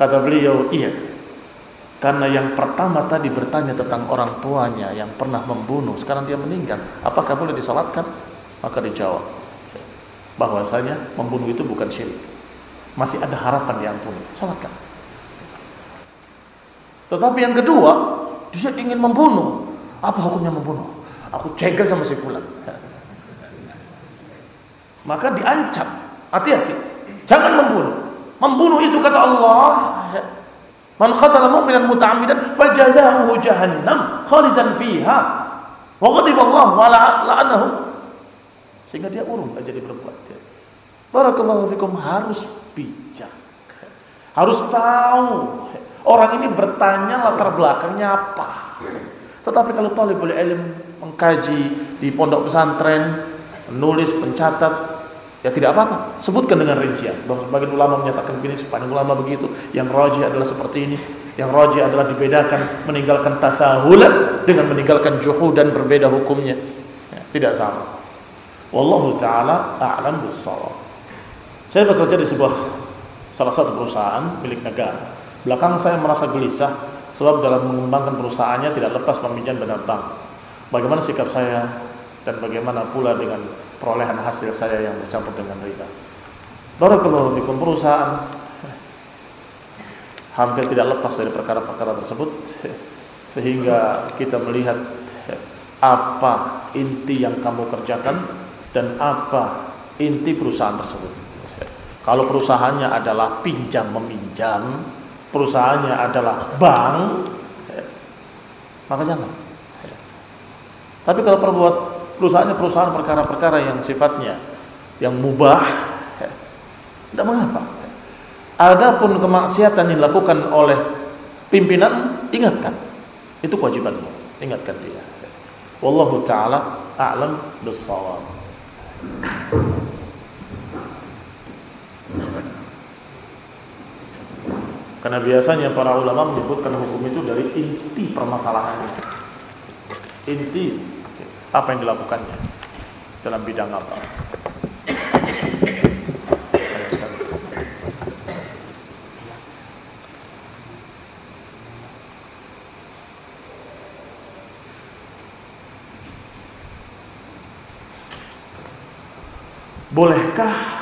Kata beliau, iya. Karena yang pertama tadi bertanya tentang orang tuanya yang pernah membunuh, sekarang dia meninggal. Apakah boleh disolatkan? Maka dijawab bahwasanya membunuh itu bukan syirik. Masih ada harapan diampuni. Salatkan. Tetapi yang kedua, dia ingin membunuh. Apa hukumnya membunuh? Aku cegel sama si fulan. Maka diancam. Hati-hati. Jangan membunuh. Membunuh itu kata Allah. Man qatala mu'minan muta'ammidan fajazahu jahannam khalidan fiha. Wa ghadiba Allah wa la'anahu. Sehingga dia urung jadi berbuat. Barakallahu fikum harus bijak. Harus tahu Orang ini bertanya latar belakangnya apa. Tetapi kalau boleh ilm mengkaji di pondok pesantren, menulis, mencatat, ya tidak apa-apa. Sebutkan dengan rincian. Bagi ulama menyatakan begini, sepanjang ulama begitu. Yang roji adalah seperti ini. Yang roji adalah dibedakan meninggalkan tasahulan dengan meninggalkan juhu dan berbeda hukumnya. Ya, tidak sama. Wallahu taala a'lam bissawab. Saya bekerja di sebuah salah satu perusahaan milik negara. Belakang saya merasa gelisah sebab dalam mengembangkan perusahaannya tidak lepas meminjam dana bank. Bagaimana sikap saya dan bagaimana pula dengan perolehan hasil saya yang bercampur dengan riba. Barakallahu fikum perusahaan hampir tidak lepas dari perkara-perkara tersebut sehingga kita melihat apa inti yang kamu kerjakan dan apa inti perusahaan tersebut. Kalau perusahaannya adalah pinjam meminjam, perusahaannya adalah bank, maka jangan. Tapi kalau perbuat perusahaannya perusahaan perkara-perkara yang sifatnya yang mubah, Tidak mengapa. Adapun kemaksiatan yang dilakukan oleh pimpinan, ingatkan. Itu kewajibanmu. Ingatkan dia. Wallahu taala a'lam bissawab. Karena biasanya para ulama menyebutkan hukum itu dari inti permasalahannya. Inti apa yang dilakukannya dalam bidang apa. Bolehkah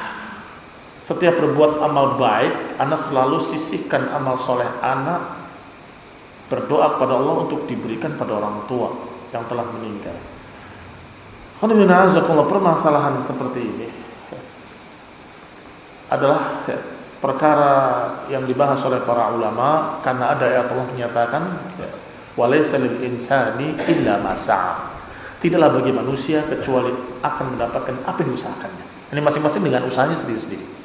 setiap berbuat amal baik, anak selalu sisihkan amal soleh anak berdoa kepada Allah untuk diberikan pada orang tua yang telah meninggal. Kalau permasalahan seperti ini adalah perkara yang dibahas oleh para ulama karena ada ayat Allah menyatakan ya, walaysa insani illa masa. Tidaklah bagi manusia kecuali akan mendapatkan apa yang diusahakannya. Ini masing-masing dengan usahanya sendiri-sendiri.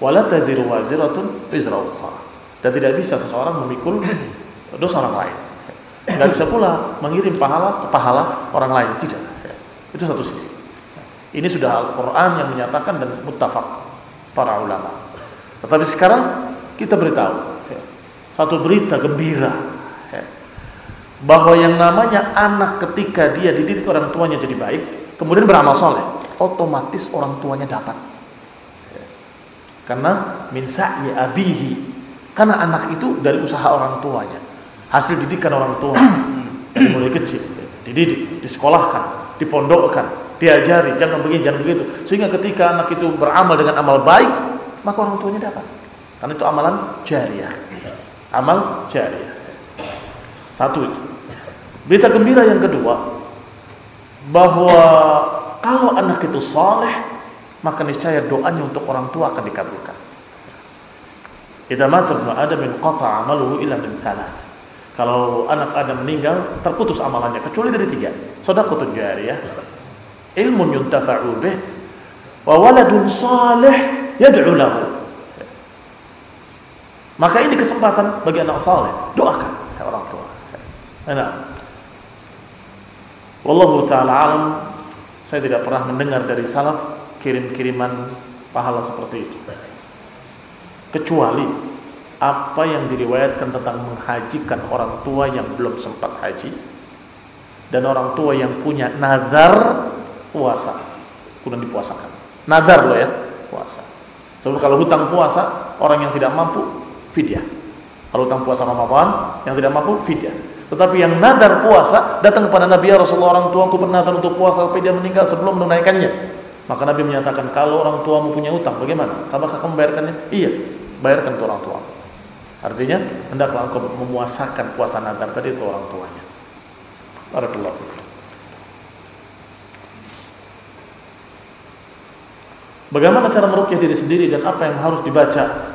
Wala taziru waziratun wizra Dan tidak bisa seseorang memikul dosa orang lain. Tidak bisa pula mengirim pahala ke pahala orang lain. Tidak. Itu satu sisi. Ini sudah Al-Quran yang menyatakan dan muttafaq para ulama. Tetapi sekarang kita beritahu satu berita gembira bahwa yang namanya anak ketika dia dididik orang tuanya jadi baik, kemudian beramal soleh, otomatis orang tuanya dapat. Karena min sa'yi abihi. Karena anak itu dari usaha orang tuanya. Hasil didikan orang tua *clears throat* dari mulai kecil, dididik, disekolahkan, dipondokkan, diajari jangan begini, jangan begitu. Sehingga ketika anak itu beramal dengan amal baik, maka orang tuanya dapat. Karena itu amalan jariah. Amal jariah. Satu itu. Berita gembira yang kedua bahwa kalau anak itu soleh, maka niscaya doanya untuk orang tua akan dikabulkan. Idza mata ibnu Adam qata amaluhu illa min thalath. Kalau anak Adam meninggal, terputus amalannya kecuali dari tiga. Shadaqatun jariyah, ilmun yuntafa'u bih, wa waladun salih yad'u lahu. Maka ini kesempatan bagi anak saleh, doakan ya orang tua. Enak. Wallahu taala alam saya tidak pernah mendengar dari salaf kirim-kiriman pahala seperti itu. Kecuali apa yang diriwayatkan tentang menghajikan orang tua yang belum sempat haji dan orang tua yang punya nazar puasa kemudian dipuasakan. Nazar loh ya, puasa. Sebab kalau hutang puasa orang yang tidak mampu fidyah. Kalau hutang puasa Ramadan yang tidak mampu fidyah. Tetapi yang nadar puasa datang kepada Nabi ya Rasulullah orang tuaku bernadar untuk puasa sampai dia meninggal sebelum menunaikannya. Maka Nabi menyatakan kalau orang tuamu punya utang bagaimana? Apakah kamu membayarkannya? Iya, bayarkan ke orang tua. Artinya hendaklah engkau memuasakan puasa nadar tadi ke orang tuanya. Barakallahu Bagaimana cara merukyah diri sendiri dan apa yang harus dibaca?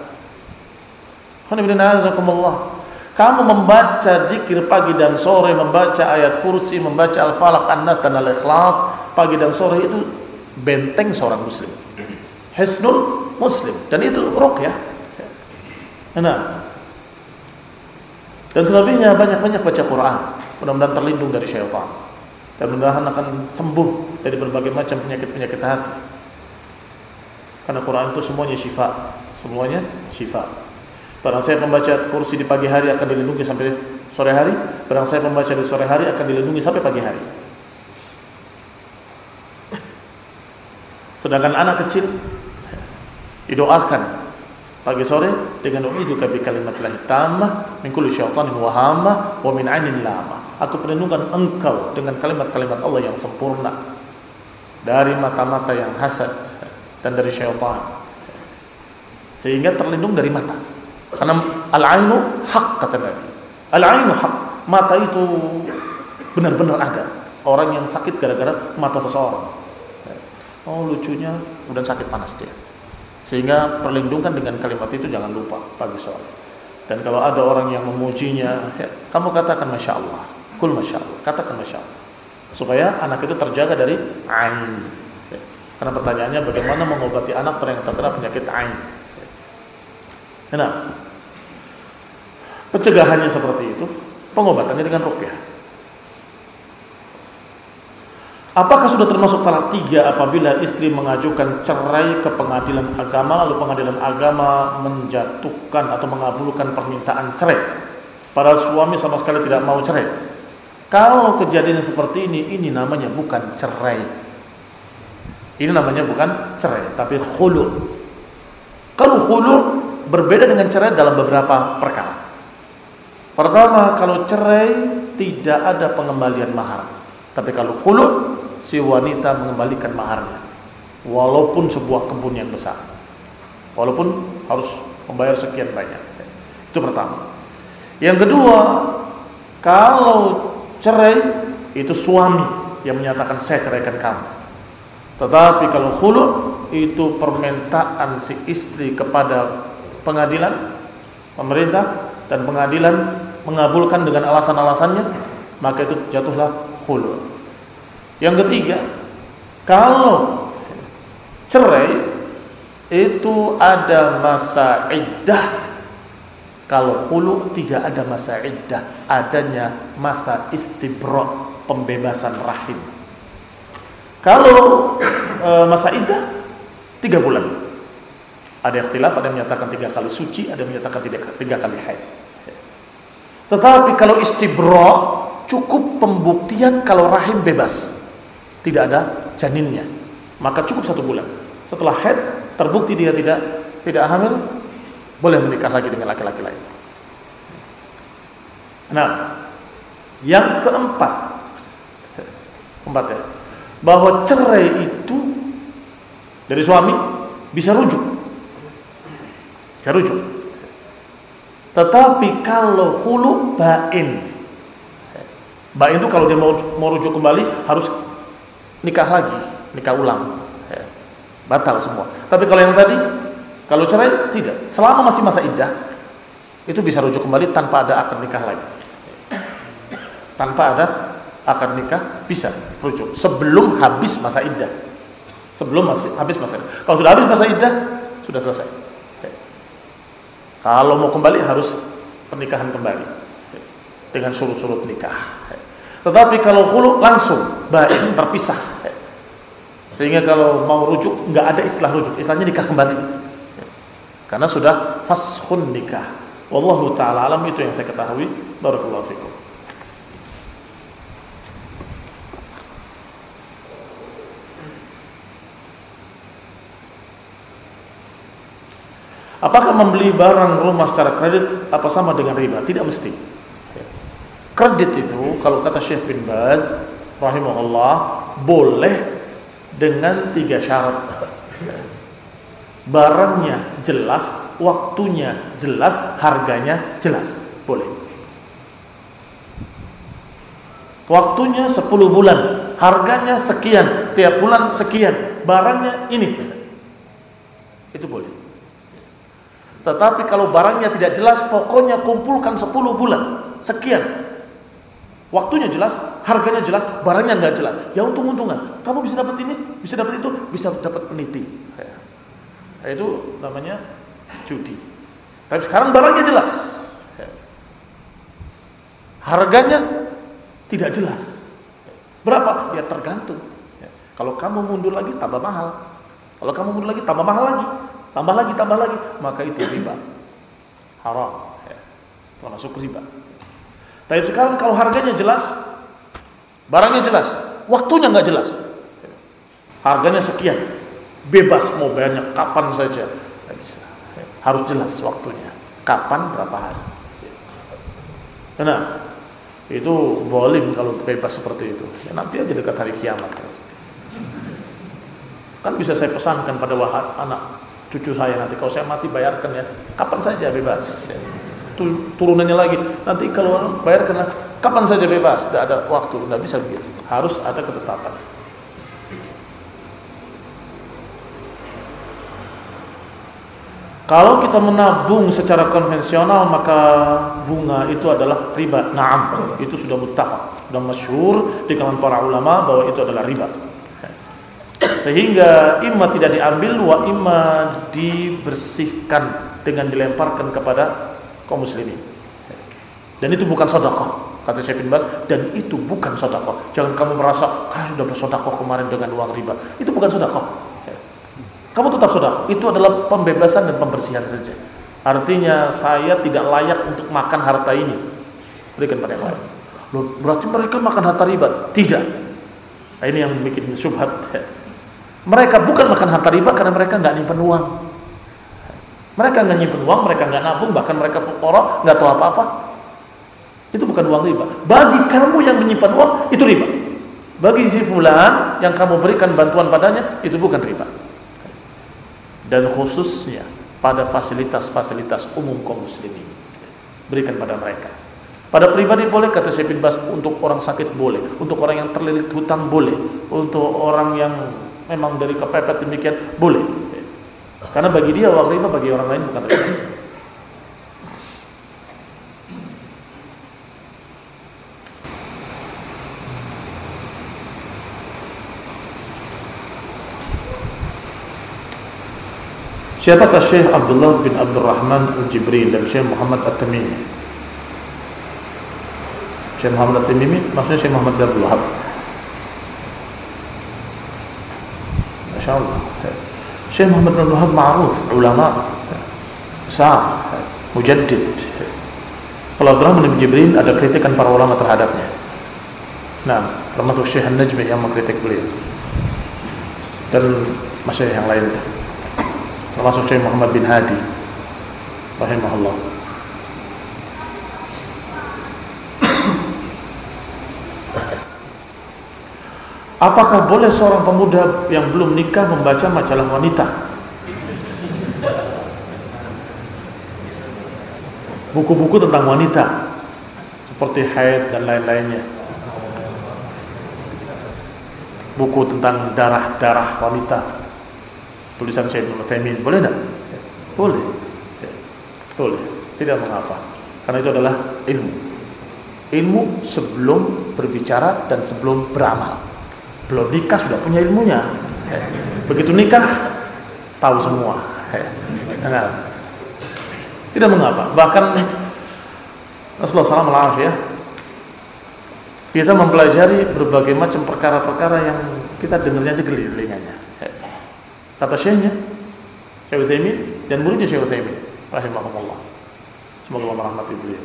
Kamu membaca zikir pagi dan sore, membaca ayat kursi, membaca al-falaq, an-nas dan al-ikhlas pagi dan sore itu benteng seorang muslim. Hisnul muslim dan itu ruqyah. Nah. Dan selebihnya banyak-banyak baca Quran. Mudah-mudahan terlindung dari syaitan. Dan mudah-mudahan akan sembuh dari berbagai macam penyakit-penyakit hati. Karena Quran itu semuanya syifa. Semuanya syifa. Barang saya membaca kursi di pagi hari akan dilindungi sampai sore hari. Barang saya membaca di sore hari akan dilindungi sampai pagi hari. Sedangkan anak kecil didoakan pagi sore dengan uiduka bi kalimatillahi tammah min kulli syaitanin wa hamma wa min ainin lama. Aku perlindungan engkau dengan kalimat-kalimat Allah yang sempurna dari mata-mata yang hasad dan dari syaitan. Sehingga terlindung dari mata. Karena al-ainu hak kata Nabi. Al-ainu hak. Mata itu benar-benar ada. Orang yang sakit gara-gara mata seseorang. Oh lucunya, kemudian sakit panas dia. Sehingga perlindungan dengan kalimat itu jangan lupa pagi sore. Dan kalau ada orang yang memujinya, ya, kamu katakan Masya Allah. Kul Masya Allah. Katakan Masya Allah. Supaya anak itu terjaga dari ain. Ya. Karena pertanyaannya bagaimana mengobati anak yang terkena penyakit ain. Nah, pencegahannya seperti itu, pengobatannya dengan rukyah. Apakah sudah termasuk talak tiga apabila istri mengajukan cerai ke pengadilan agama lalu pengadilan agama menjatuhkan atau mengabulkan permintaan cerai? Padahal suami sama sekali tidak mau cerai. Kalau kejadian seperti ini, ini namanya bukan cerai. Ini namanya bukan cerai, tapi khulu. Kalau khulu berbeda dengan cerai dalam beberapa perkara. Pertama, kalau cerai tidak ada pengembalian mahar. Tapi kalau khulu si wanita mengembalikan maharnya walaupun sebuah kebun yang besar. Walaupun harus membayar sekian banyak. Itu pertama. Yang kedua kalau cerai itu suami yang menyatakan saya ceraikan kamu. Tetapi kalau khulu itu permintaan si istri kepada pengadilan pemerintah dan pengadilan mengabulkan dengan alasan-alasannya maka itu jatuhlah khulu yang ketiga, kalau cerai itu ada masa iddah. Kalau hulu tidak ada masa iddah, adanya masa istibro, pembebasan rahim. Kalau e, masa iddah tiga bulan. Ada ikhtilaf, ada menyatakan tiga kali suci, ada menyatakan tiga, tiga kali haid. Tetapi kalau istibro cukup pembuktian kalau rahim bebas tidak ada janinnya. Maka cukup satu bulan. Setelah head terbukti dia tidak tidak hamil boleh menikah lagi dengan laki-laki lain. Nah yang keempat keempat ya bahwa cerai itu dari suami bisa rujuk. Bisa rujuk. Tetapi kalau hulu bain. Bain itu kalau dia mau mau rujuk kembali harus nikah lagi, nikah ulang. Ya. Batal semua. Tapi kalau yang tadi, kalau cerai tidak. Selama masih masa iddah, itu bisa rujuk kembali tanpa ada akad nikah lagi. Tanpa ada akad nikah bisa rujuk sebelum habis masa iddah. Sebelum masih habis masa iddah. Kalau sudah habis masa iddah, sudah selesai. Ya. Kalau mau kembali harus pernikahan kembali dengan surut-surut nikah. Tetapi kalau hulu langsung baik terpisah. Sehingga kalau mau rujuk nggak ada istilah rujuk, istilahnya nikah kembali. Karena sudah fashun nikah. Wallahu taala alam itu yang saya ketahui. Barakallahu fikum. Apakah membeli barang rumah secara kredit apa sama dengan riba? Tidak mesti. Kredit itu kalau kata Syekh bin Baz rahimahullah boleh dengan tiga syarat. Barangnya jelas, waktunya jelas, harganya jelas. Boleh. Waktunya 10 bulan, harganya sekian, tiap bulan sekian, barangnya ini. Itu boleh. Tetapi kalau barangnya tidak jelas, pokoknya kumpulkan 10 bulan, sekian, Waktunya jelas, harganya jelas, barangnya nggak jelas. Ya untung-untungan. Kamu bisa dapat ini, bisa dapat itu, bisa dapat peniti. Ya. Nah, itu namanya judi. Tapi sekarang barangnya jelas. Ya. Harganya tidak jelas. Berapa? Ya tergantung. Ya. Kalau kamu mundur lagi tambah mahal. Kalau kamu mundur lagi tambah mahal lagi. Tambah lagi, tambah lagi. Maka itu riba. Haram. Ya. Termasuk riba. Tapi sekarang kalau harganya jelas, barangnya jelas, waktunya nggak jelas. Harganya sekian, bebas mau bayarnya kapan saja, nggak bisa. Harus jelas waktunya, kapan berapa hari. Nah, itu volim kalau bebas seperti itu. Ya, nanti aja dekat hari kiamat. Kan bisa saya pesankan pada wahat anak cucu saya nanti kalau saya mati bayarkan ya, kapan saja bebas. Ya turunannya lagi. Nanti kalau bayar kena kapan saja bebas, tidak ada waktu, tidak bisa begitu. Harus ada ketetapan. Kalau kita menabung secara konvensional maka bunga itu adalah riba. Naam, itu sudah muttafaq, sudah masyhur di kalangan para ulama bahwa itu adalah riba. sehingga imma tidak diambil wa imma dibersihkan dengan dilemparkan kepada kaum muslimin. Dan itu bukan sedekah kata Syekh bin Bas. Dan itu bukan sedekah. Jangan kamu merasa ah sudah bersedekah kemarin dengan uang riba. Itu bukan sedekah. Kamu tetap sedekah. Itu adalah pembebasan dan pembersihan saja. Artinya saya tidak layak untuk makan harta ini. Berikan pada yang lain. Loh, berarti mereka makan harta riba? Tidak. Nah, ini yang bikin subhat mereka bukan makan harta riba karena mereka nggak nyimpen uang. Mereka nggak nyimpen uang, mereka nggak nabung, bahkan mereka fukara, nggak tahu apa-apa. Itu bukan uang riba. Bagi kamu yang menyimpan uang, itu riba. Bagi si fulan yang kamu berikan bantuan padanya, itu bukan riba. Dan khususnya pada fasilitas-fasilitas umum kaum muslimin. Berikan pada mereka. Pada pribadi boleh kata Syekh bin Bas untuk orang sakit boleh, untuk orang yang terlilit hutang boleh, untuk orang yang memang dari kepepet demikian boleh karena bagi dia uang riba bagi orang lain bukan riba. Siapakah Syekh Abdullah bin Abdurrahman Al-Jibril dan Syekh Muhammad At-Tamimi? Syekh Muhammad At-Tamimi maksudnya Syekh Muhammad Abdul Wahab. Masya Allah. Syekh Muhammad bin Wahab ma'ruf ulama besar mujaddid. Kalau Abdurrahman bin Jibril ada kritikan para ulama terhadapnya. Nah termasuk Syekh An-Najmi yang mengkritik beliau. Dan masih yang lainnya termasuk Syekh Muhammad bin Hadi rahimahullah Apakah boleh seorang pemuda yang belum nikah membaca majalah wanita? Buku-buku tentang wanita seperti haid dan lain-lainnya. Buku tentang darah-darah wanita. Tulisan Syekh Ibnu boleh tidak? Boleh. Boleh. Tidak mengapa. Karena itu adalah ilmu. Ilmu sebelum berbicara dan sebelum beramal belum nikah sudah punya ilmunya. Begitu nikah tahu semua. Nah, tidak mengapa. Bahkan Rasulullah SAW ya kita mempelajari berbagai macam perkara-perkara yang kita dengarnya aja geli telinganya. Kata syekhnya Syekh Utsaimin dan muridnya Syekh Utsaimin rahimahumullah semoga Allah merahmati beliau.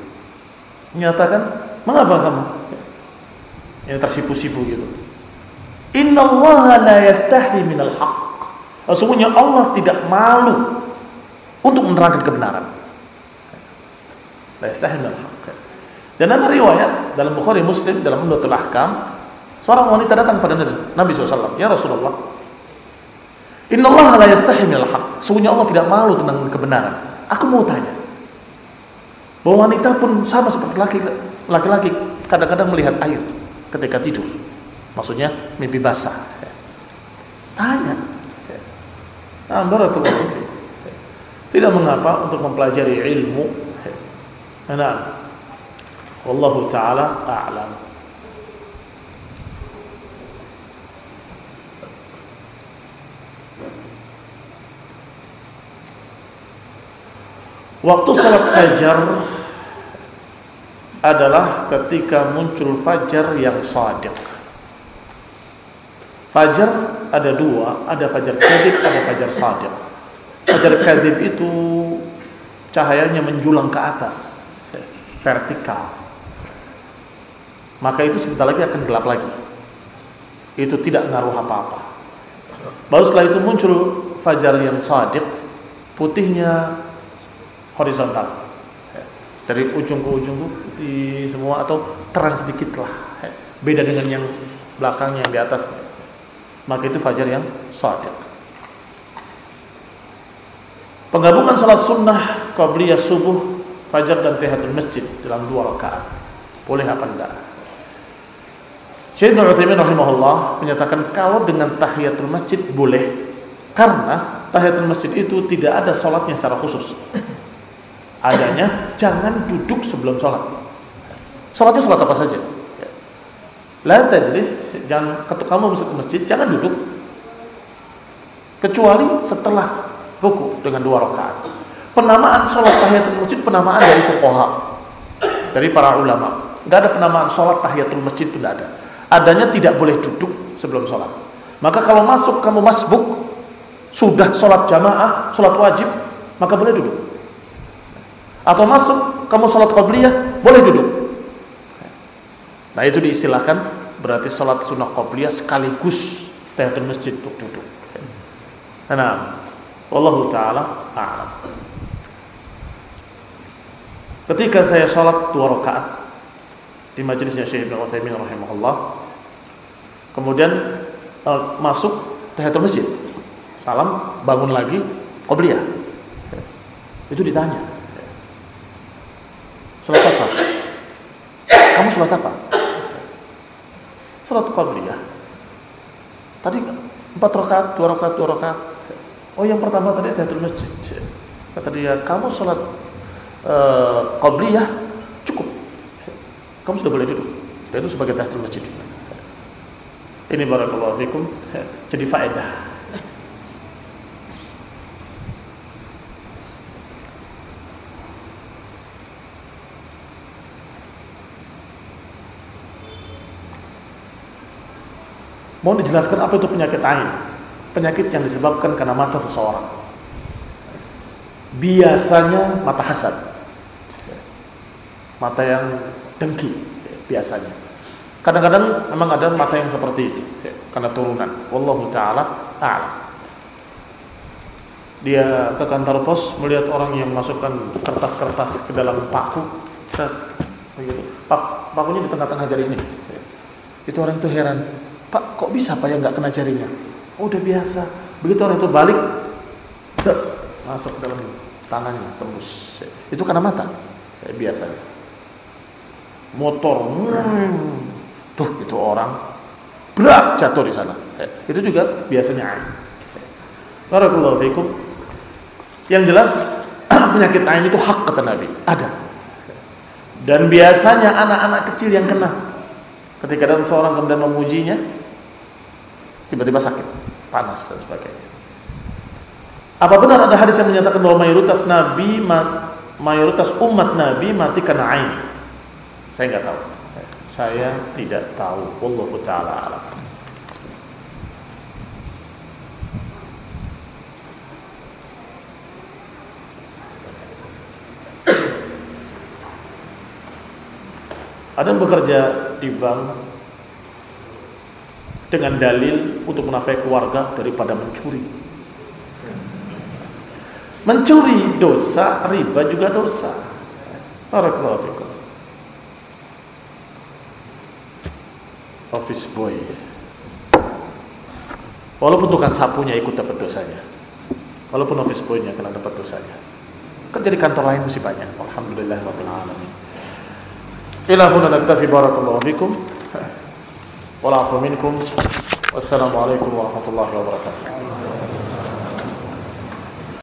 Menyatakan mengapa kamu? Ini tersipu-sipu gitu Inna Allah la yastahi minal. Sesungguhnya Allah tidak malu untuk menerangkan kebenaran. La yastahi minal. Dan ada riwayat dalam Bukhari Muslim dalam Umdatul Ahkam, seorang wanita datang pada Nabi SAW, "Ya Rasulullah, Inna Allah la yastahi minal haq." Sesungguhnya Allah tidak malu tentang kebenaran. Aku mau tanya, bahwa wanita pun sama seperti laki-laki kadang-kadang melihat air ketika tidur. Maksudnya mimpi basah. Tanya. Nah, barakallahu Tidak mengapa untuk mempelajari ilmu. Nah, wallahu taala a'lam. Waktu salat fajar adalah ketika muncul fajar yang sadiq. Fajar ada dua, ada fajar kadib, ada fajar sadiq. Fajar kadib itu cahayanya menjulang ke atas, vertikal. Maka itu sebentar lagi akan gelap lagi. Itu tidak ngaruh apa-apa. Baru setelah itu muncul fajar yang sadiq, putihnya horizontal. Dari ujung ke ujung di semua atau terang sedikit lah. Beda dengan yang belakang yang di atas maka itu fajar yang sadiq. Penggabungan salat sunnah qabliyah subuh, fajar dan tahiyatul masjid dalam dua rakaat. Boleh apa enggak? Syekh Ibnu rahimahullah menyatakan kalau dengan tahiyatul masjid boleh karena tahiyatul masjid itu tidak ada salatnya secara khusus. Adanya jangan duduk sebelum salat. Salatnya salat apa saja? La tajlis, jangan ketika kamu masuk ke masjid jangan duduk. kecuali setelah ruku dengan dua rakaat. Penamaan sholat tahiyatul masjid penamaan dari fuqaha, dari para ulama. Tidak ada penamaan sholat tahiyatul masjid itu tidak ada. Adanya tidak boleh duduk sebelum sholat. Maka kalau masuk kamu masbuk, sudah sholat jamaah, sholat wajib, maka boleh duduk. Atau masuk kamu sholat qabliyah, boleh duduk. Nah itu diistilahkan berarti sholat sunnah qabliyah sekaligus tahiyatul masjid untuk duduk. Nah, Wallahu taala a'lam. Ketika saya sholat dua rakaat di majelisnya Syekh Ibnu Utsaimin rahimahullah, kemudian uh, masuk tahiyatul masjid, salam, bangun lagi, qobliyah. Itu ditanya. Sholat apa? Kamu sholat apa? Sholat qobliyah. Tadi empat rakaat, dua rakaat, dua rakaat. Oh yang pertama tadi tahiyatul masjid. Kata dia, kamu sholat uh, qabliyah cukup. Kamu sudah boleh duduk. Dan itu sebagai tahiyatul masjid juga. Ini barakallahu fikum. Jadi faedah. Mau dijelaskan apa itu penyakit ain? penyakit yang disebabkan karena mata seseorang. Biasanya mata hasad. Mata yang dengki biasanya. Kadang-kadang memang ada mata yang seperti itu karena turunan. Wallahu taala a'lam. Dia ke kantor pos melihat orang yang masukkan kertas-kertas ke dalam paku. Begitu. Pak, pakunya di tengah-tengah jari ini. Itu orang itu heran. Pak, kok bisa Pak yang nggak kena jarinya? Oh, udah biasa. Begitu orang itu balik, masuk ke dalam tangannya, tembus. Itu karena mata. Kayak biasa. Motor, hmm, tuh itu orang berat jatuh di sana. Itu juga biasanya ain. Barakallahu fikum. Yang jelas *clears throat* penyakit ain itu hak kata Nabi, ada. Dan biasanya anak-anak kecil yang kena. Ketika ada seorang kemudian memujinya, tiba-tiba sakit panas dan sebagainya. Apa benar ada hadis yang menyatakan bahwa mayoritas nabi mayoritas umat nabi mati karena ain? Saya nggak tahu. Saya tidak tahu. Wallahu taala alam. Ada yang bekerja di bank dengan dalil untuk menafkahi keluarga daripada mencuri. Mencuri dosa, riba juga dosa. Barakallahu. Office boy. Walaupun tukang sapunya ikut dapat dosanya. Walaupun office boynya kena dapat dosanya. Kan jadi kantor lain masih banyak. Alhamdulillah rabbil alamin. Ila barakallahu fikum. والعفو منكم. والسلام عليكم ورحمة الله وبركاته.